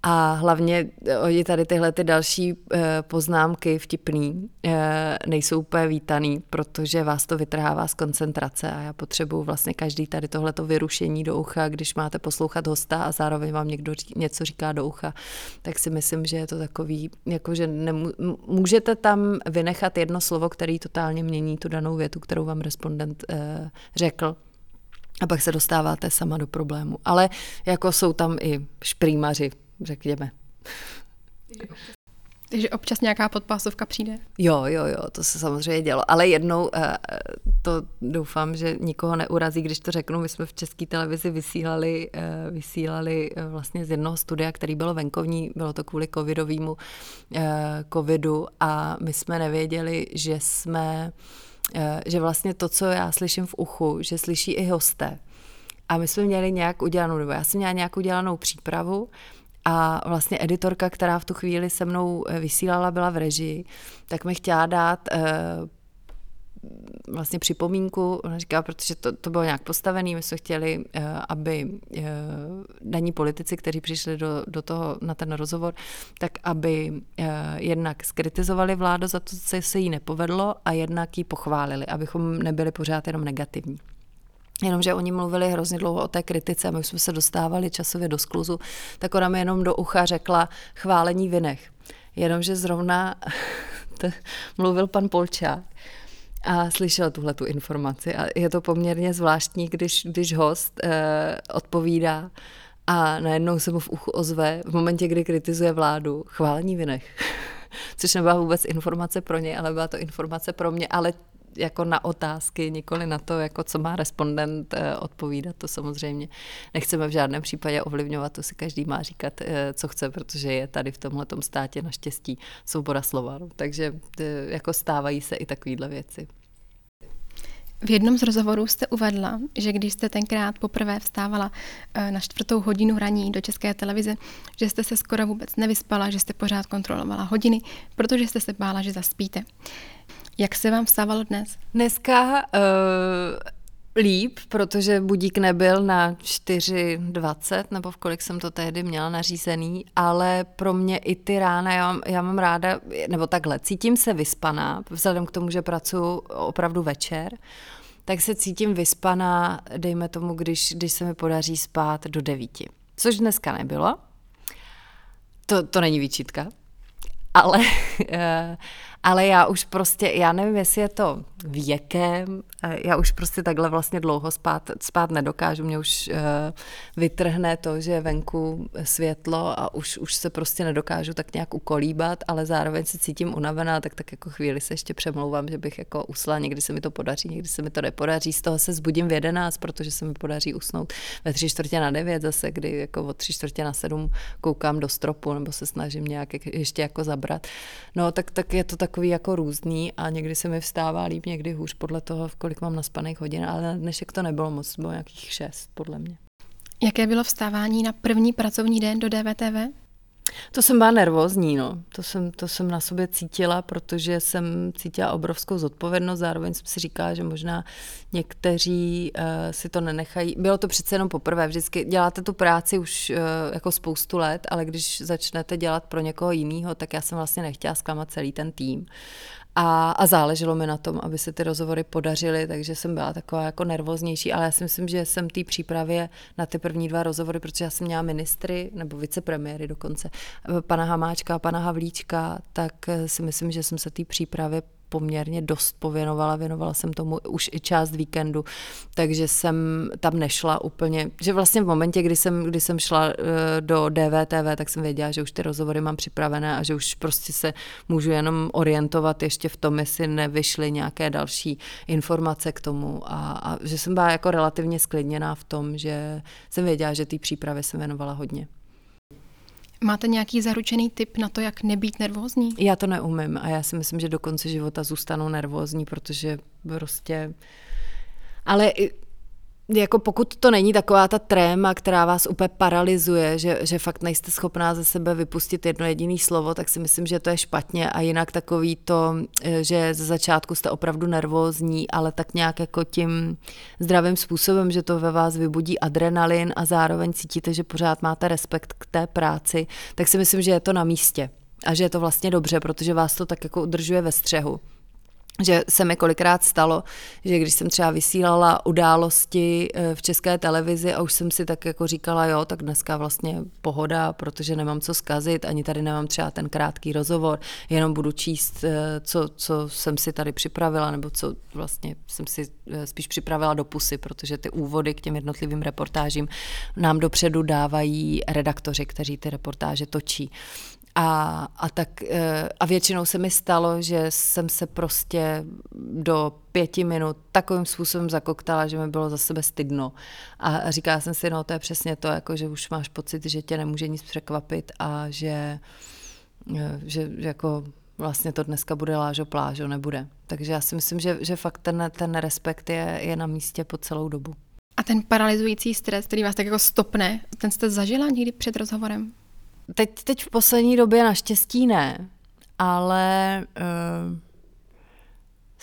[SPEAKER 1] A hlavně eh, oni tady tyhle ty další eh, poznámky vtipný eh, nejsou úplně vítaný, protože vás to vytrhává z koncentrace a já potřebuju vlastně každý tady tohleto vyrušení do ucha, když máte poslouchat hosta a zároveň vám někdo něco říká do ucha, tak si myslím, že je to takový, jako že nemů, můžete tam vynechat jedno slovo, který totálně mění tu danou větu, kterou vám respondent řekl a pak se dostáváte sama do problému. Ale jako jsou tam i šprýmaři, řekněme.
[SPEAKER 2] Takže občas nějaká podpásovka přijde?
[SPEAKER 1] Jo, jo, jo, to se samozřejmě dělo. Ale jednou, eh, to doufám, že nikoho neurazí, když to řeknu, my jsme v české televizi vysílali, eh, vysílali eh, vlastně z jednoho studia, který bylo venkovní, bylo to kvůli covidovému covidu a my jsme nevěděli, že jsme, že vlastně to, co já slyším v uchu, že slyší i hosté. A my jsme měli nějak udělanou, nebo já jsem měla nějak udělanou přípravu a vlastně editorka, která v tu chvíli se mnou eh, vysílala, byla v režii, tak mi chtěla dát eh, vlastně připomínku, ona říká, protože to, to bylo nějak postavené, my jsme chtěli, eh, aby daní politici, kteří přišli do, do toho na ten rozhovor, tak aby jednak skritizovali vládu za to, co se jí nepovedlo a jednak ji pochválili, abychom nebyli pořád jenom negativní. Jenomže oni mluvili hrozně dlouho o té kritice my jsme se dostávali časově do skluzu, tak ona mi jenom do ucha řekla chválení vinech. Jenomže zrovna mluvil pan Polčák a slyšel tuhle tu informaci a je to poměrně zvláštní, když, když host eh, odpovídá a najednou se mu v uchu ozve v momentě, kdy kritizuje vládu chválení vinech. Což nebyla vůbec informace pro ně, ale byla to informace pro mě, ale jako na otázky, nikoli na to, jako co má respondent eh, odpovídat. To samozřejmě nechceme v žádném případě ovlivňovat, to si každý má říkat, eh, co chce, protože je tady v tomhle státě naštěstí svoboda slova. No. Takže eh, jako stávají se i takovéhle věci.
[SPEAKER 2] V jednom z rozhovorů jste uvedla, že když jste tenkrát poprvé vstávala na čtvrtou hodinu raní do české televize, že jste se skoro vůbec nevyspala, že jste pořád kontrolovala hodiny, protože jste se bála, že zaspíte. Jak se vám stávalo dnes?
[SPEAKER 1] Dneska uh, líp, protože budík nebyl na 4.20, nebo v kolik jsem to tehdy měla nařízený, ale pro mě i ty rána, já, já mám ráda, nebo takhle, cítím se vyspaná, vzhledem k tomu, že pracuji opravdu večer, tak se cítím vyspaná, dejme tomu, když, když se mi podaří spát do devíti. Což dneska nebylo. To, to není výčitka, ale, eh, ale já už prostě, já nevím, jestli je to věkem, já už prostě takhle vlastně dlouho spát, spát nedokážu, mě už uh, vytrhne to, že je venku světlo a už, už se prostě nedokážu tak nějak ukolíbat, ale zároveň se cítím unavená, tak tak jako chvíli se ještě přemlouvám, že bych jako usla, někdy se mi to podaří, někdy se mi to nepodaří, z toho se zbudím v jedenáct, protože se mi podaří usnout ve tři čtvrtě na devět zase, kdy jako od tři čtvrtě na sedm koukám do stropu nebo se snažím nějak ještě jako zabrat. No tak, tak je to takový jako různý a někdy se mi vstává líp, někdy hůř podle toho, kolik mám naspaných hodin, ale na dnešek to nebylo moc, bylo nějakých šest podle mě.
[SPEAKER 2] Jaké bylo vstávání na první pracovní den do DVTV?
[SPEAKER 1] To jsem byla nervózní, no. To jsem, to jsem na sobě cítila, protože jsem cítila obrovskou zodpovědnost, zároveň jsem si říkala, že možná někteří uh, si to nenechají. Bylo to přece jenom poprvé, vždycky děláte tu práci už uh, jako spoustu let, ale když začnete dělat pro někoho jiného, tak já jsem vlastně nechtěla zklamat celý ten tým. A, a záleželo mi na tom, aby se ty rozhovory podařily, takže jsem byla taková jako nervóznější, ale já si myslím, že jsem té přípravě na ty první dva rozhovory, protože já jsem měla ministry, nebo vicepremiéry dokonce, pana Hamáčka a pana Havlíčka, tak si myslím, že jsem se té přípravě poměrně dost pověnovala, věnovala jsem tomu už i část víkendu, takže jsem tam nešla úplně, že vlastně v momentě, kdy jsem, kdy jsem šla eh, do DVTV, tak jsem věděla, že už ty rozhovory mám připravené a že už prostě se můžu jenom orientovat ještě v tom, jestli nevyšly nějaké další informace k tomu a, a že jsem byla jako relativně sklidněná v tom, že jsem věděla, že té přípravy jsem věnovala hodně.
[SPEAKER 2] Máte nějaký zaručený tip na to, jak nebýt nervózní?
[SPEAKER 1] Já to neumím a já si myslím, že do konce života zůstanu nervózní, protože prostě... Ale jako pokud to není taková ta tréma, která vás úplně paralyzuje, že, že fakt nejste schopná ze sebe vypustit jedno jediné slovo, tak si myslím, že to je špatně. A jinak takový to, eh, že ze začátku jste opravdu nervózní, ale tak nějak jako tím zdravým způsobem, že to ve vás vybudí adrenalin a zároveň cítíte, že pořád máte respekt k té práci, tak si myslím, že je to na místě. A že je to vlastně dobře, protože vás to tak jako udržuje ve střehu že se mi kolikrát stalo, že když jsem třeba vysílala události eh, v české televizi a už jsem si tak jako říkala, jo, tak dneska vlastně pohoda, protože nemám co zkazit, ani tady nemám třeba ten krátký rozhovor, jenom budu číst, eh, co, co jsem si tady připravila, nebo co vlastně jsem si eh, spíš připravila do pusy, protože ty úvody k těm jednotlivým reportážím nám dopředu dávají redaktoři, kteří ty reportáže točí. A, a, tak, eh, a většinou se mi stalo, že jsem se prostě do pěti minut takovým způsobem zakoktala, že mi bylo za sebe stydno. A říkala jsem si, no to je přesně to, jako, že už máš pocit, že tě nemůže nic překvapit a že, eh, že jako vlastně to dneska bude lážo plážo, nebude. Takže já si myslím, že, že fakt ten, ten respekt je, je na místě po celou dobu.
[SPEAKER 2] A ten paralyzující stres, který vás tak jako stopne, ten jste zažila někdy před rozhovorem?
[SPEAKER 1] Teď, teď v poslední době naštěstí ne, ale uh,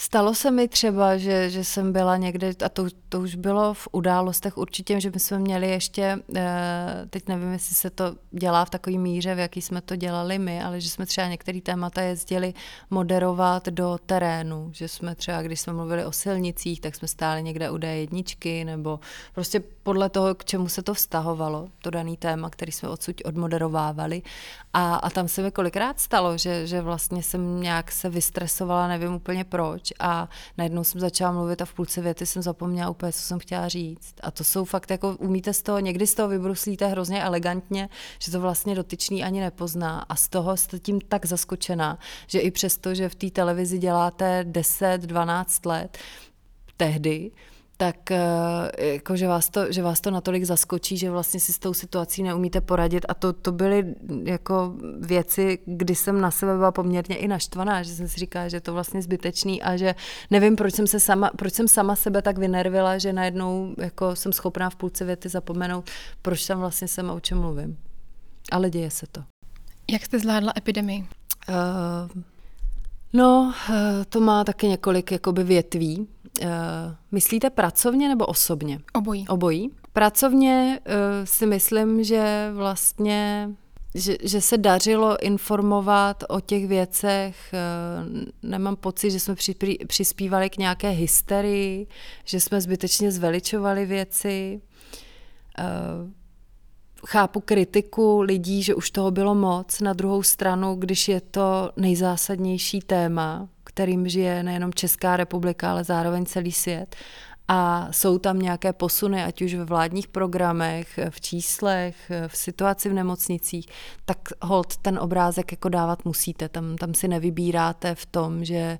[SPEAKER 1] Stalo se mi třeba, že, že jsem byla někde, a to, to už bylo v událostech určitě, že my jsme měli ještě, eh, teď nevím, jestli se to dělá v takové míře, v jaký jsme to dělali my, ale že jsme třeba některé témata jezdili moderovat do terénu, že jsme třeba, když jsme mluvili o silnicích, tak jsme stáli někde u D1, nebo prostě podle toho, k čemu se to vztahovalo, to daný téma, který jsme odsud odmoderovávali. A, a tam se mi kolikrát stalo, že, že vlastně jsem nějak se vystresovala, nevím úplně proč, a najednou jsem začala mluvit a v půlce věty jsem zapomněla úplně, co jsem chtěla říct. A to jsou fakt jako, umíte z toho, někdy z toho vybruslíte hrozně elegantně, že to vlastně dotyčný ani nepozná a z toho jste tím tak zaskočená, že i přesto, že v té televizi děláte 10-12 let, tehdy, tak eh, jako, že, vás to, že vás to natolik zaskočí, že vlastně si s tou situací neumíte poradit a to, to byly jako věci, kdy jsem na sebe byla poměrně i naštvaná, že jsem si říkala, že je to vlastně zbytečný a že nevím, proč jsem, se sama, proč jsem sama sebe tak vynervila, že najednou jako jsem schopná v půlce věty zapomenout, proč tam vlastně jsem a o čem mluvím. Ale děje se to.
[SPEAKER 2] Jak jste zvládla epidemii? Uh,
[SPEAKER 1] no, uh, to má taky několik jakoby větví. Uh, myslíte pracovně nebo osobně?
[SPEAKER 2] Obojí.
[SPEAKER 1] Obojí. Pracovně uh, si myslím, že vlastně že, že se dařilo informovat o těch věcech. Uh, nemám pocit, že jsme při, přispívali k nějaké hysterii, že jsme zbytečně zveličovali věci. Chápu kritiku lidí, že už toho bylo moc. Na druhou stranu, když je to nejzásadnější téma, kterým žije nejenom Česká republika, ale zároveň celý svět. A jsou tam nějaké posuny, ať už ve vládních programech, v číslech, v situaci v nemocnicích, tak hold ten obrázek jako dávat musíte. Tam, tam si nevybíráte v tom, že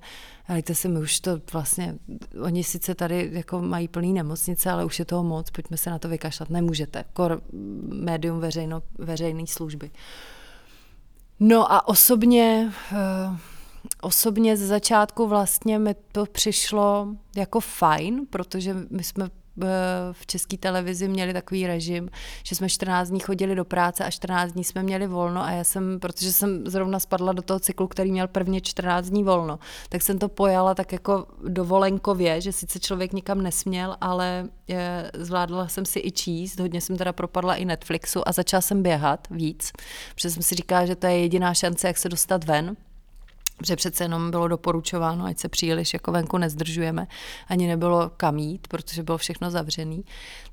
[SPEAKER 1] Hejte si, my už to vlastně, oni sice tady jako mají plný nemocnice, ale už je toho moc, pojďme se na to vykašlat. Nemůžete. Kor médium veřejno, veřejné služby. No a osobně, uh, osobně ze začátku vlastně mi to přišlo jako fajn, protože my jsme eh, v české televizi měli takový režim, že jsme 14 dní chodili do práce a 14 dní jsme měli volno a já jsem, protože jsem zrovna spadla do toho cyklu, který měl prvně 14 dní volno, tak jsem to pojala tak jako dovolenkově, že sice člověk nikam nesměl, ale eh, zvládla jsem si i číst, hodně jsem teda propadla i Netflixu a začala jsem běhat víc, protože jsem si říkala, že to je jediná šance, jak se dostat ven protože přece jenom bylo doporučováno, ať se příliš jako venku nezdržujeme, ani nebylo kam jít, protože bylo všechno zavřený,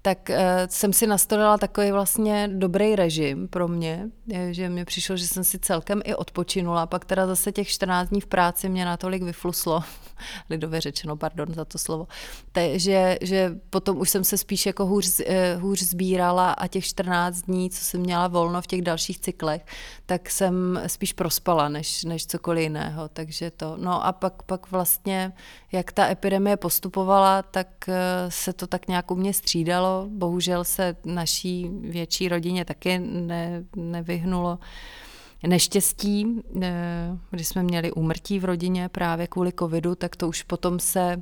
[SPEAKER 1] tak uh, jsem si nastolila takový vlastně dobrý režim pro mě, že mi přišlo, že jsem si celkem i odpočinula, pak teda zase těch 14 dní v práci mě natolik vyfluslo, lidově řečeno, pardon za to slovo, te, že, potom už jsem se spíš jako hůř, uh, hůř sbírala a těch 14 dní, co jsem měla volno v těch dalších cyklech, tak jsem spíš prospala, než, než cokoliv jiného takže to. No a pak, pak vlastně, jak ta epidemie postupovala, tak eh, se to tak nějak u mě střídalo. Bohužel se naší větší rodině taky ne, nevyhnulo neštěstí, eh, když jsme měli úmrtí v rodině právě kvůli covidu, tak to už potom se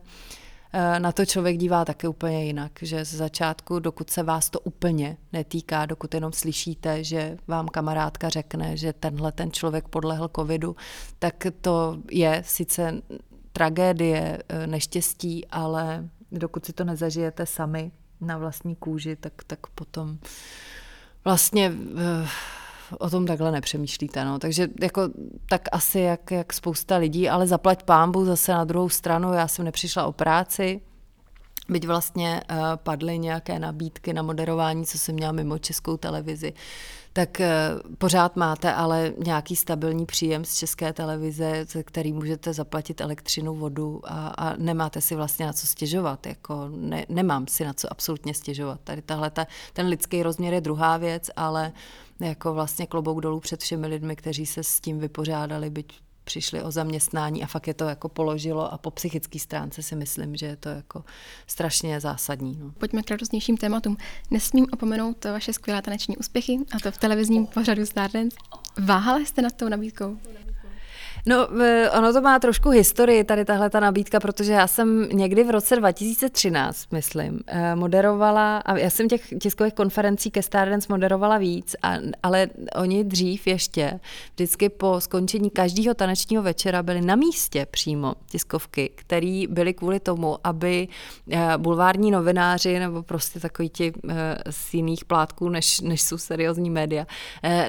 [SPEAKER 1] eh, na to člověk dívá také úplně jinak, že z začátku, dokud se vás to úplně netýká, dokud jenom slyšíte, že vám kamarádka řekne, že tenhle ten člověk podlehl covidu, tak to je sice tragédie, eh, neštěstí, ale dokud si to nezažijete sami na vlastní kůži, tak, tak potom vlastně uh, o tom takhle nepřemýšlíte. No. Takže jako, tak asi jak, jak spousta lidí, ale zaplať pámbu zase na druhou stranu, já jsem nepřišla o práci, Byť vlastně uh, padly nějaké nabídky na moderování, co jsem měla mimo českou televizi, tak uh, pořád máte ale nějaký stabilní příjem z české televize, ze který můžete zaplatit elektřinu, vodu a, a nemáte si vlastně na co stěžovat. Jako ne, nemám si na co absolutně stěžovat. Tady tahle, ta, ten lidský rozměr je druhá věc, ale jako vlastně klobouk dolů před všemi lidmi, kteří se s tím vypořádali, byť přišli o zaměstnání a fakt je to jako položilo a po psychické stránce si myslím, že je to jako strašně zásadní. No.
[SPEAKER 2] Pojďme k radostnějším tématům. Nesmím opomenout vaše skvělé taneční úspěchy a to v televizním pořadu Stardance. Váhala jste nad tou nabídkou?
[SPEAKER 1] No, ono to má trošku historii, tady tahle ta nabídka, protože já jsem někdy v roce 2013, myslím, eh, moderovala, a já jsem těch tiskových konferencí ke Stardance moderovala víc, a, ale oni dřív ještě, vždycky po skončení každého tanečního večera byli na místě přímo tiskovky, které byly kvůli tomu, aby eh, bulvární novináři nebo prostě takový ti eh, z jiných plátků, než, než jsou seriózní média,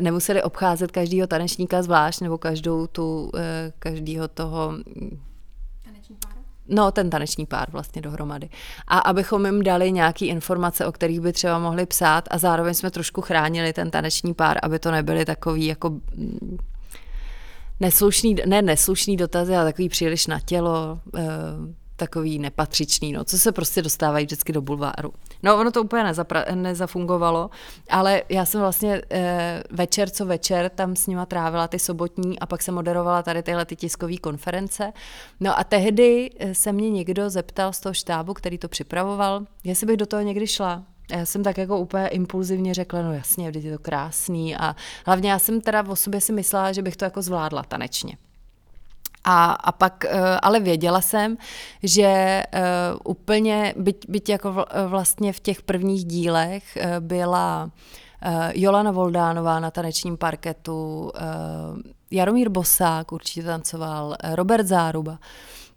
[SPEAKER 1] nemuseli obcházet každého tanečníka zvlášť nebo každou tu každého toho No, ten taneční pár vlastně dohromady. A abychom jim dali nějaké informace, o kterých by třeba mohli psát a zároveň jsme trošku chránili ten taneční pár, aby to nebyly takový jako mm, neslušný, ne neslušný dotazy, ale takový příliš na tělo, eh, takový nepatřičný, no, co se prostě dostávají vždycky do bulváru. No, ono to úplně nezapra- nezafungovalo, ale já jsem vlastně e, večer co večer tam s nima trávila ty sobotní a pak jsem moderovala tady tyhle ty tiskové konference. No a tehdy eh, se mě někdo zeptal z toho štábu, který to připravoval, jestli bych do toho někdy šla. Já jsem tak jako úplně impulzivně řekla, no jasně, je to krásný a hlavně já jsem teda o sobě si myslela, že bych to jako zvládla tanečně. A, a pak, eh, ale věděla jsem, že uh, úplně, byť, byť jako vlastně v těch prvních dílech byla Jolana Voldánová na tanečním parketu, Jaromír Bosák určitě tancoval, Robert Záruba,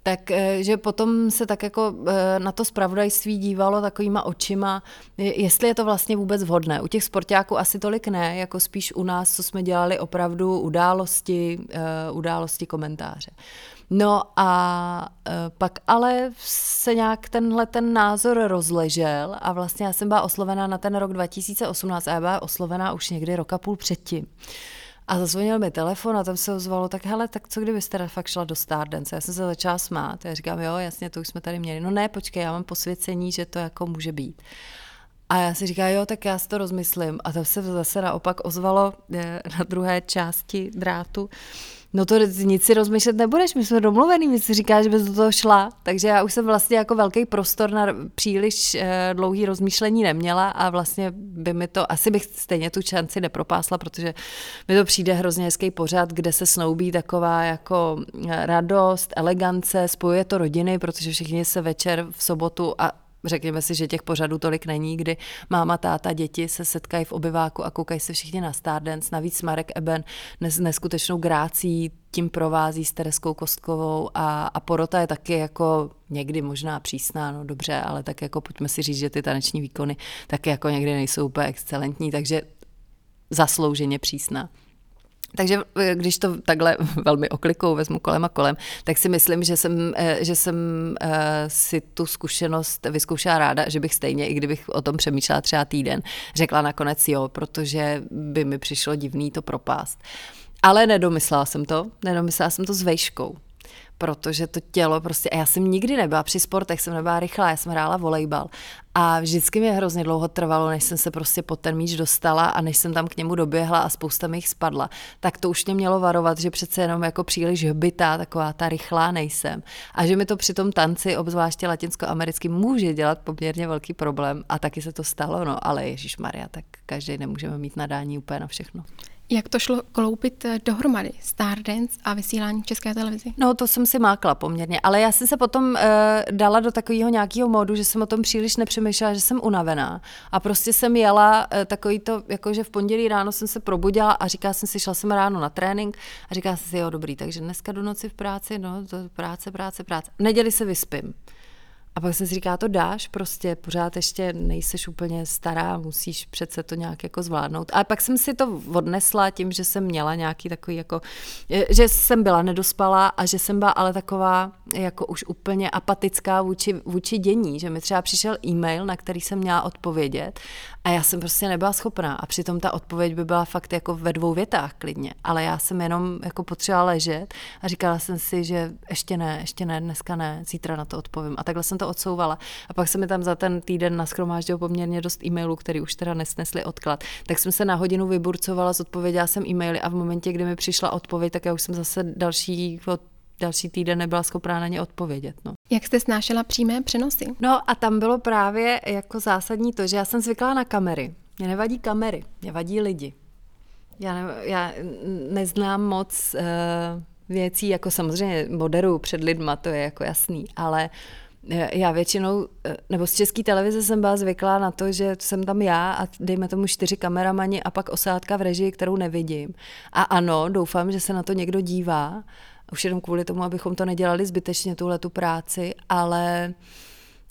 [SPEAKER 1] tak eh, potom se tak jako eh, na to spravodajství dívalo takovýma očima, jestli je to vlastně vůbec vhodné. U těch sportáků asi tolik ne, jako spíš u nás, co jsme dělali opravdu události, eh, události komentáře. No a pak ale se nějak tenhle ten názor rozležel a vlastně já jsem byla oslovená na ten rok 2018 a já byla oslovená už někdy roka půl předtím. A zazvonil mi telefon a tam se ozvalo, tak hele, tak co kdybyste teda fakt šla do Stardance? Já jsem se začala smát. Já říkám, jo, jasně, to už jsme tady měli. No ne, počkej, já mám posvěcení, že to jako může být. A já si říkám, jo, tak já si to rozmyslím. A tam se zase naopak ozvalo eh, na druhé části drátu, No to nic si rozmýšlet nebudeš, my jsme domluvený, my si říkáš, že bys do toho šla. Takže já už jsem vlastně jako velký prostor na příliš eh, dlouhý rozmýšlení neměla a vlastně by mi to, asi bych stejně tu šanci nepropásla, protože mi to přijde hrozně hezký pořad, kde se snoubí taková jako eh, radost, elegance, spojuje to rodiny, protože všichni se večer v sobotu a řekněme si, že těch pořadů tolik není, kdy máma, táta, děti se setkají v obyváku a koukají se všichni na Stardance. Navíc Marek Eben nes, neskutečnou grácí tím provází s Tereskou Kostkovou a, a porota je taky jako někdy možná přísná, no dobře, ale tak jako pojďme si říct, že ty taneční výkony taky jako někdy nejsou úplně excelentní, takže zaslouženě přísná. Takže eh, když to takhle velmi oklikou vezmu kolem a kolem, tak si myslím, že jsem, eh, že jsem eh, si tu zkušenost vyzkoušela ráda, že bych stejně, i kdybych o tom přemýšlela třeba týden, řekla nakonec jo, protože by mi přišlo divný to propást. Ale nedomyslela jsem to, nedomyslela jsem to s vejškou protože to tělo prostě, a já jsem nikdy nebyla při sportech, jsem nebyla rychlá, já jsem hrála volejbal. A vždycky mě hrozně dlouho trvalo, než jsem se prostě pod ten míč dostala a než jsem tam k němu doběhla a spousta mi jich spadla, tak to už mě mělo varovat, že přece jenom jako příliš hbitá, taková ta rychlá nejsem. A že mi to při tom tanci, obzvláště latinskoamericky, může dělat poměrně velký problém. A taky se to stalo, no ale Ježíš Maria, tak každý nemůžeme mít nadání úplně na všechno.
[SPEAKER 2] Jak to šlo kloupit eh, dohromady, Stardance a vysílání České televizi?
[SPEAKER 1] No to jsem si mákla poměrně, ale já jsem se potom uh, dala do takového nějakého módu, že jsem o tom příliš nepřemýšlela, že jsem unavená. A prostě jsem jela uh, takový to, jako že v pondělí ráno jsem se probudila a říkala jsem si, šla jsem ráno na trénink a říkala jsem si, jo dobrý, takže dneska do noci v práci, no to práce, práce, práce. V neděli se vyspím. A pak jsem si říká, to dáš, prostě pořád ještě nejseš úplně stará, musíš přece to nějak jako zvládnout. A pak jsem si to odnesla tím, že jsem měla nějaký takový jako, že jsem byla nedospalá a že jsem byla ale taková jako už úplně apatická vůči, vůči dění, že mi třeba přišel e-mail, na který jsem měla odpovědět a já jsem prostě nebyla schopná a přitom ta odpověď by byla fakt jako ve dvou větách klidně, ale já jsem jenom jako potřebovala ležet a říkala jsem si, že ještě ne, ještě ne, dneska ne, zítra na to odpovím. A takhle jsem to odsouvala. A pak se mi tam za ten týden naschromáždilo poměrně dost e-mailů, který už teda nesnesli odklad. Tak jsem se na hodinu vyburcovala, zodpověděla jsem e-maily a v momentě, kdy mi přišla odpověď, tak já už jsem zase další další týden nebyla schopná na ně odpovědět. No.
[SPEAKER 2] Jak jste snášela přímé přenosy?
[SPEAKER 1] No a tam bylo právě jako zásadní to, že já jsem zvyklá na kamery. Mě nevadí kamery, mě vadí lidi. Já, ne, já neznám moc uh, věcí, jako samozřejmě moderuju před lidma, to je jako jasný, ale eh, já většinou, eh, nebo z české televize jsem byla zvyklá na to, že jsem tam já a dejme tomu čtyři kameramani a pak osádka v režii, kterou nevidím. A ano, doufám, že se na to někdo dívá, už jenom kvůli tomu, abychom to nedělali zbytečně, tuhle tu práci, ale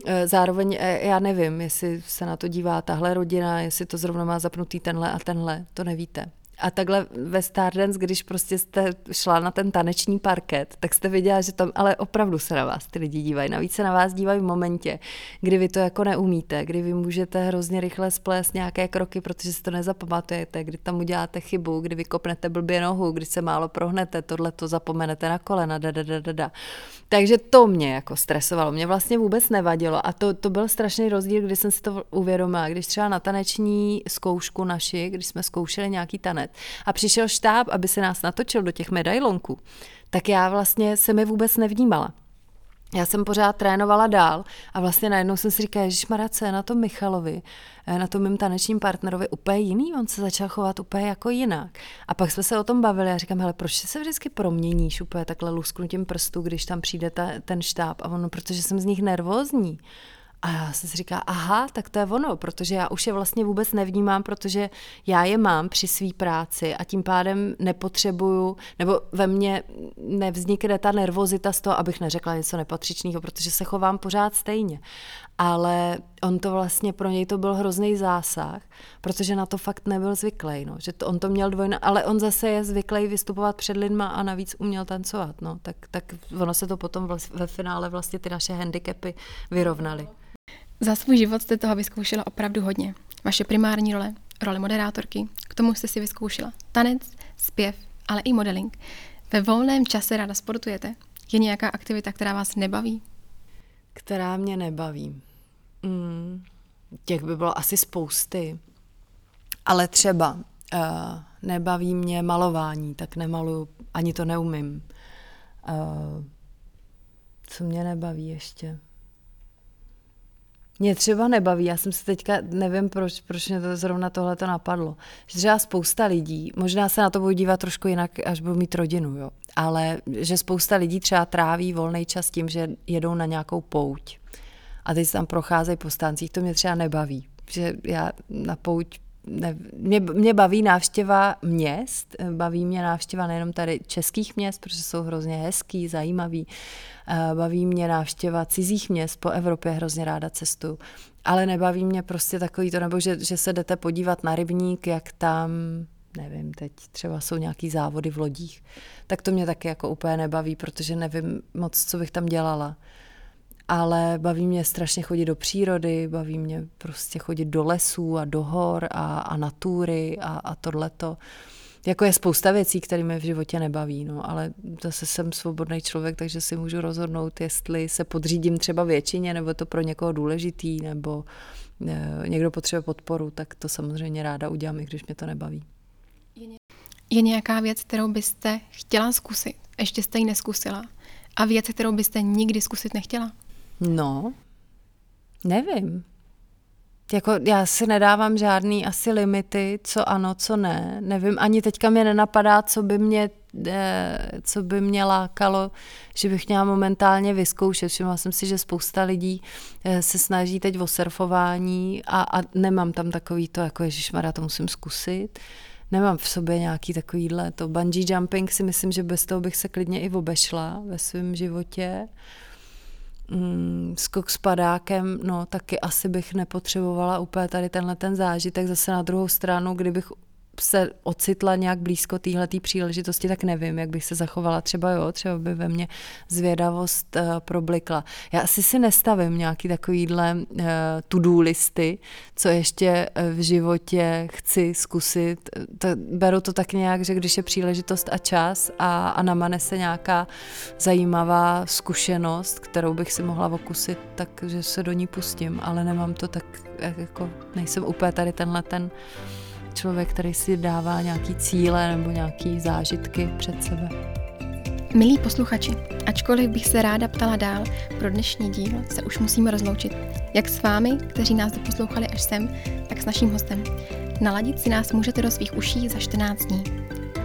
[SPEAKER 1] eh, Zároveň já nevím, jestli se na to dívá tahle rodina, jestli to zrovna má zapnutý tenhle a tenhle, to nevíte. A takhle ve Stardance, když prostě jste šla na ten taneční parket, tak jste viděla, že tam ale opravdu se na vás ty lidi dívají. Navíc se na vás dívají v momentě, kdy vy to jako neumíte, kdy vy můžete hrozně rychle splést nějaké kroky, protože si to nezapamatujete, kdy tam uděláte chybu, kdy vy kopnete blbě nohu, kdy se málo prohnete, tohle to zapomenete na kolena, da, da, da, da, da. Takže to mě jako stresovalo. Mě vlastně vůbec nevadilo a to, to byl strašný rozdíl, když jsem si to uvědomila. Když třeba na taneční zkoušku naši, když jsme zkoušeli nějaký tanec, let a přišel štáb, aby se nás natočil do těch medailonků, tak já vlastně se mi vůbec nevnímala. Já jsem pořád trénovala dál a vlastně najednou jsem si říkala, že je na tom Michalovi, eh, na tom mým tanečním partnerovi úplně jiný, on se začal chovat úplně jako jinak. A pak jsme se o tom bavili a říkám, hele, proč se vždycky proměníš úplně takhle lusknutím prstu, když tam přijde ta, ten štáb? A ono, protože jsem z nich nervózní. A já jsem si říká, aha, tak to je ono, protože já už je vlastně vůbec nevnímám, protože já je mám při své práci a tím pádem nepotřebuju, nebo ve mně nevznikne ta nervozita z toho, abych neřekla něco nepatřičného, protože se chovám pořád stejně. Ale on to vlastně, pro něj to byl hrozný zásah, protože na to fakt nebyl zvyklý, no, že to, on to měl dvojna, ale on zase je zvyklý vystupovat před lidma a navíc uměl tancovat, no, tak, tak ono se to potom vlastně, ve finále vlastně ty naše handicapy vyrovnaly.
[SPEAKER 2] Za svůj život jste toho vyzkoušela opravdu hodně. Vaše primární role, role moderátorky, k tomu jste si vyzkoušela tanec, zpěv, ale i modeling. Ve volném čase ráda sportujete. Je nějaká aktivita, která vás nebaví?
[SPEAKER 1] Která mě nebaví. Mm, těch by bylo asi spousty. Ale třeba uh, nebaví mě malování, tak nemaluju, ani to neumím. Uh, co mě nebaví ještě? Mě třeba nebaví, já jsem se teďka, nevím proč, proč mě to zrovna tohle to napadlo, že třeba spousta lidí, možná se na to budu dívat trošku jinak, až budu mít rodinu, jo, ale že spousta lidí třeba tráví volný čas tím, že jedou na nějakou pouť. A teď tam procházejí po stáncích, to mě třeba nebaví, že já na pouť ne, mě, mě baví návštěva měst, baví mě návštěva nejenom tady českých měst, protože jsou hrozně hezký, zajímavý, eh, baví mě návštěva cizích měst, po Evropě hrozně ráda cestu, ale nebaví mě prostě takový to, nebo že, že se jdete podívat na rybník, jak tam nevím, teď třeba jsou nějaký závody v lodích, tak to mě taky jako úplně nebaví, protože nevím moc, co bych tam dělala ale baví mě strašně chodit do přírody, baví mě prostě chodit do lesů a do hor a, a natúry a, a tohleto. Jako je spousta věcí, které mě v životě nebaví, no, ale zase jsem svobodný člověk, takže si můžu rozhodnout, jestli se podřídím třeba většině, nebo to pro někoho důležitý, nebo e, někdo potřebuje podporu, tak to samozřejmě ráda udělám, i když mě to nebaví.
[SPEAKER 2] Je nějaká věc, kterou byste chtěla zkusit, ještě jste ji neskusila, a věc, kterou byste nikdy zkusit nechtěla?
[SPEAKER 1] No, nevím. jako já si nedávám žádný asi limity, co ano, co ne. Nevím, ani teďka mě nenapadá, co by mě, eh, co by mě lákalo, že bych měla momentálně vyzkoušet. Všimla jsem si, že spousta lidí eh, se snaží teď o surfování a, a nemám tam takový to, jako ježišmarja, to musím zkusit. Nemám v sobě nějaký takovýhle to. Bungee jumping si myslím, že bez toho bych se klidně i obešla ve svém životě mm, skok s padákem, no taky asi bych nepotřebovala úplně tady tenhle ten zážitek. Zase na druhou stranu, kdybych se ocitla nějak blízko téhleté příležitosti, tak nevím, jak bych se zachovala. Třeba jo, třeba by ve mně zvědavost uh, problikla. Já asi si nestavím nějaký takovýhle uh, to-do listy, co ještě uh, v životě chci zkusit. To, beru to tak nějak, že když je příležitost a čas a, a namane se nějaká zajímavá zkušenost, kterou bych si mohla okusit, takže se do ní pustím, ale nemám to tak, jako nejsem úplně tady tenhle ten člověk, který si dává nějaký cíle nebo nějaký zážitky před sebe.
[SPEAKER 2] Milí posluchači, ačkoliv bych se ráda ptala dál, pro dnešní díl se už musíme rozloučit. Jak s vámi, kteří nás doposlouchali až sem, tak s naším hostem. Naladit si nás můžete do svých uší za 14 dní.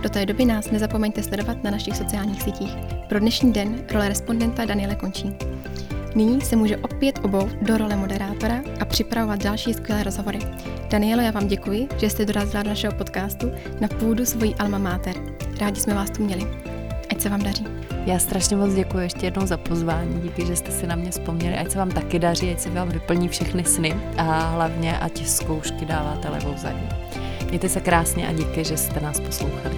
[SPEAKER 2] Do té doby nás nezapomeňte sledovat na našich sociálních sítích. Pro dnešní den role respondenta Daniele končí. Nyní se může opět obout do role moderátora a připravovat další skvělé rozhovory. Danielo, já vám děkuji, že jste dorazila do našeho podcastu na půdu svojí alma mater. Rádi jsme vás tu měli. Ať se vám daří.
[SPEAKER 1] Já strašně moc děkuji ještě jednou za pozvání, díky, že jste si na mě vzpomněli, ať se vám taky daří, ať se vám vyplní všechny sny a hlavně ať zkoušky dáváte levou zadní. Mějte se krásně a díky, že jste nás poslouchali.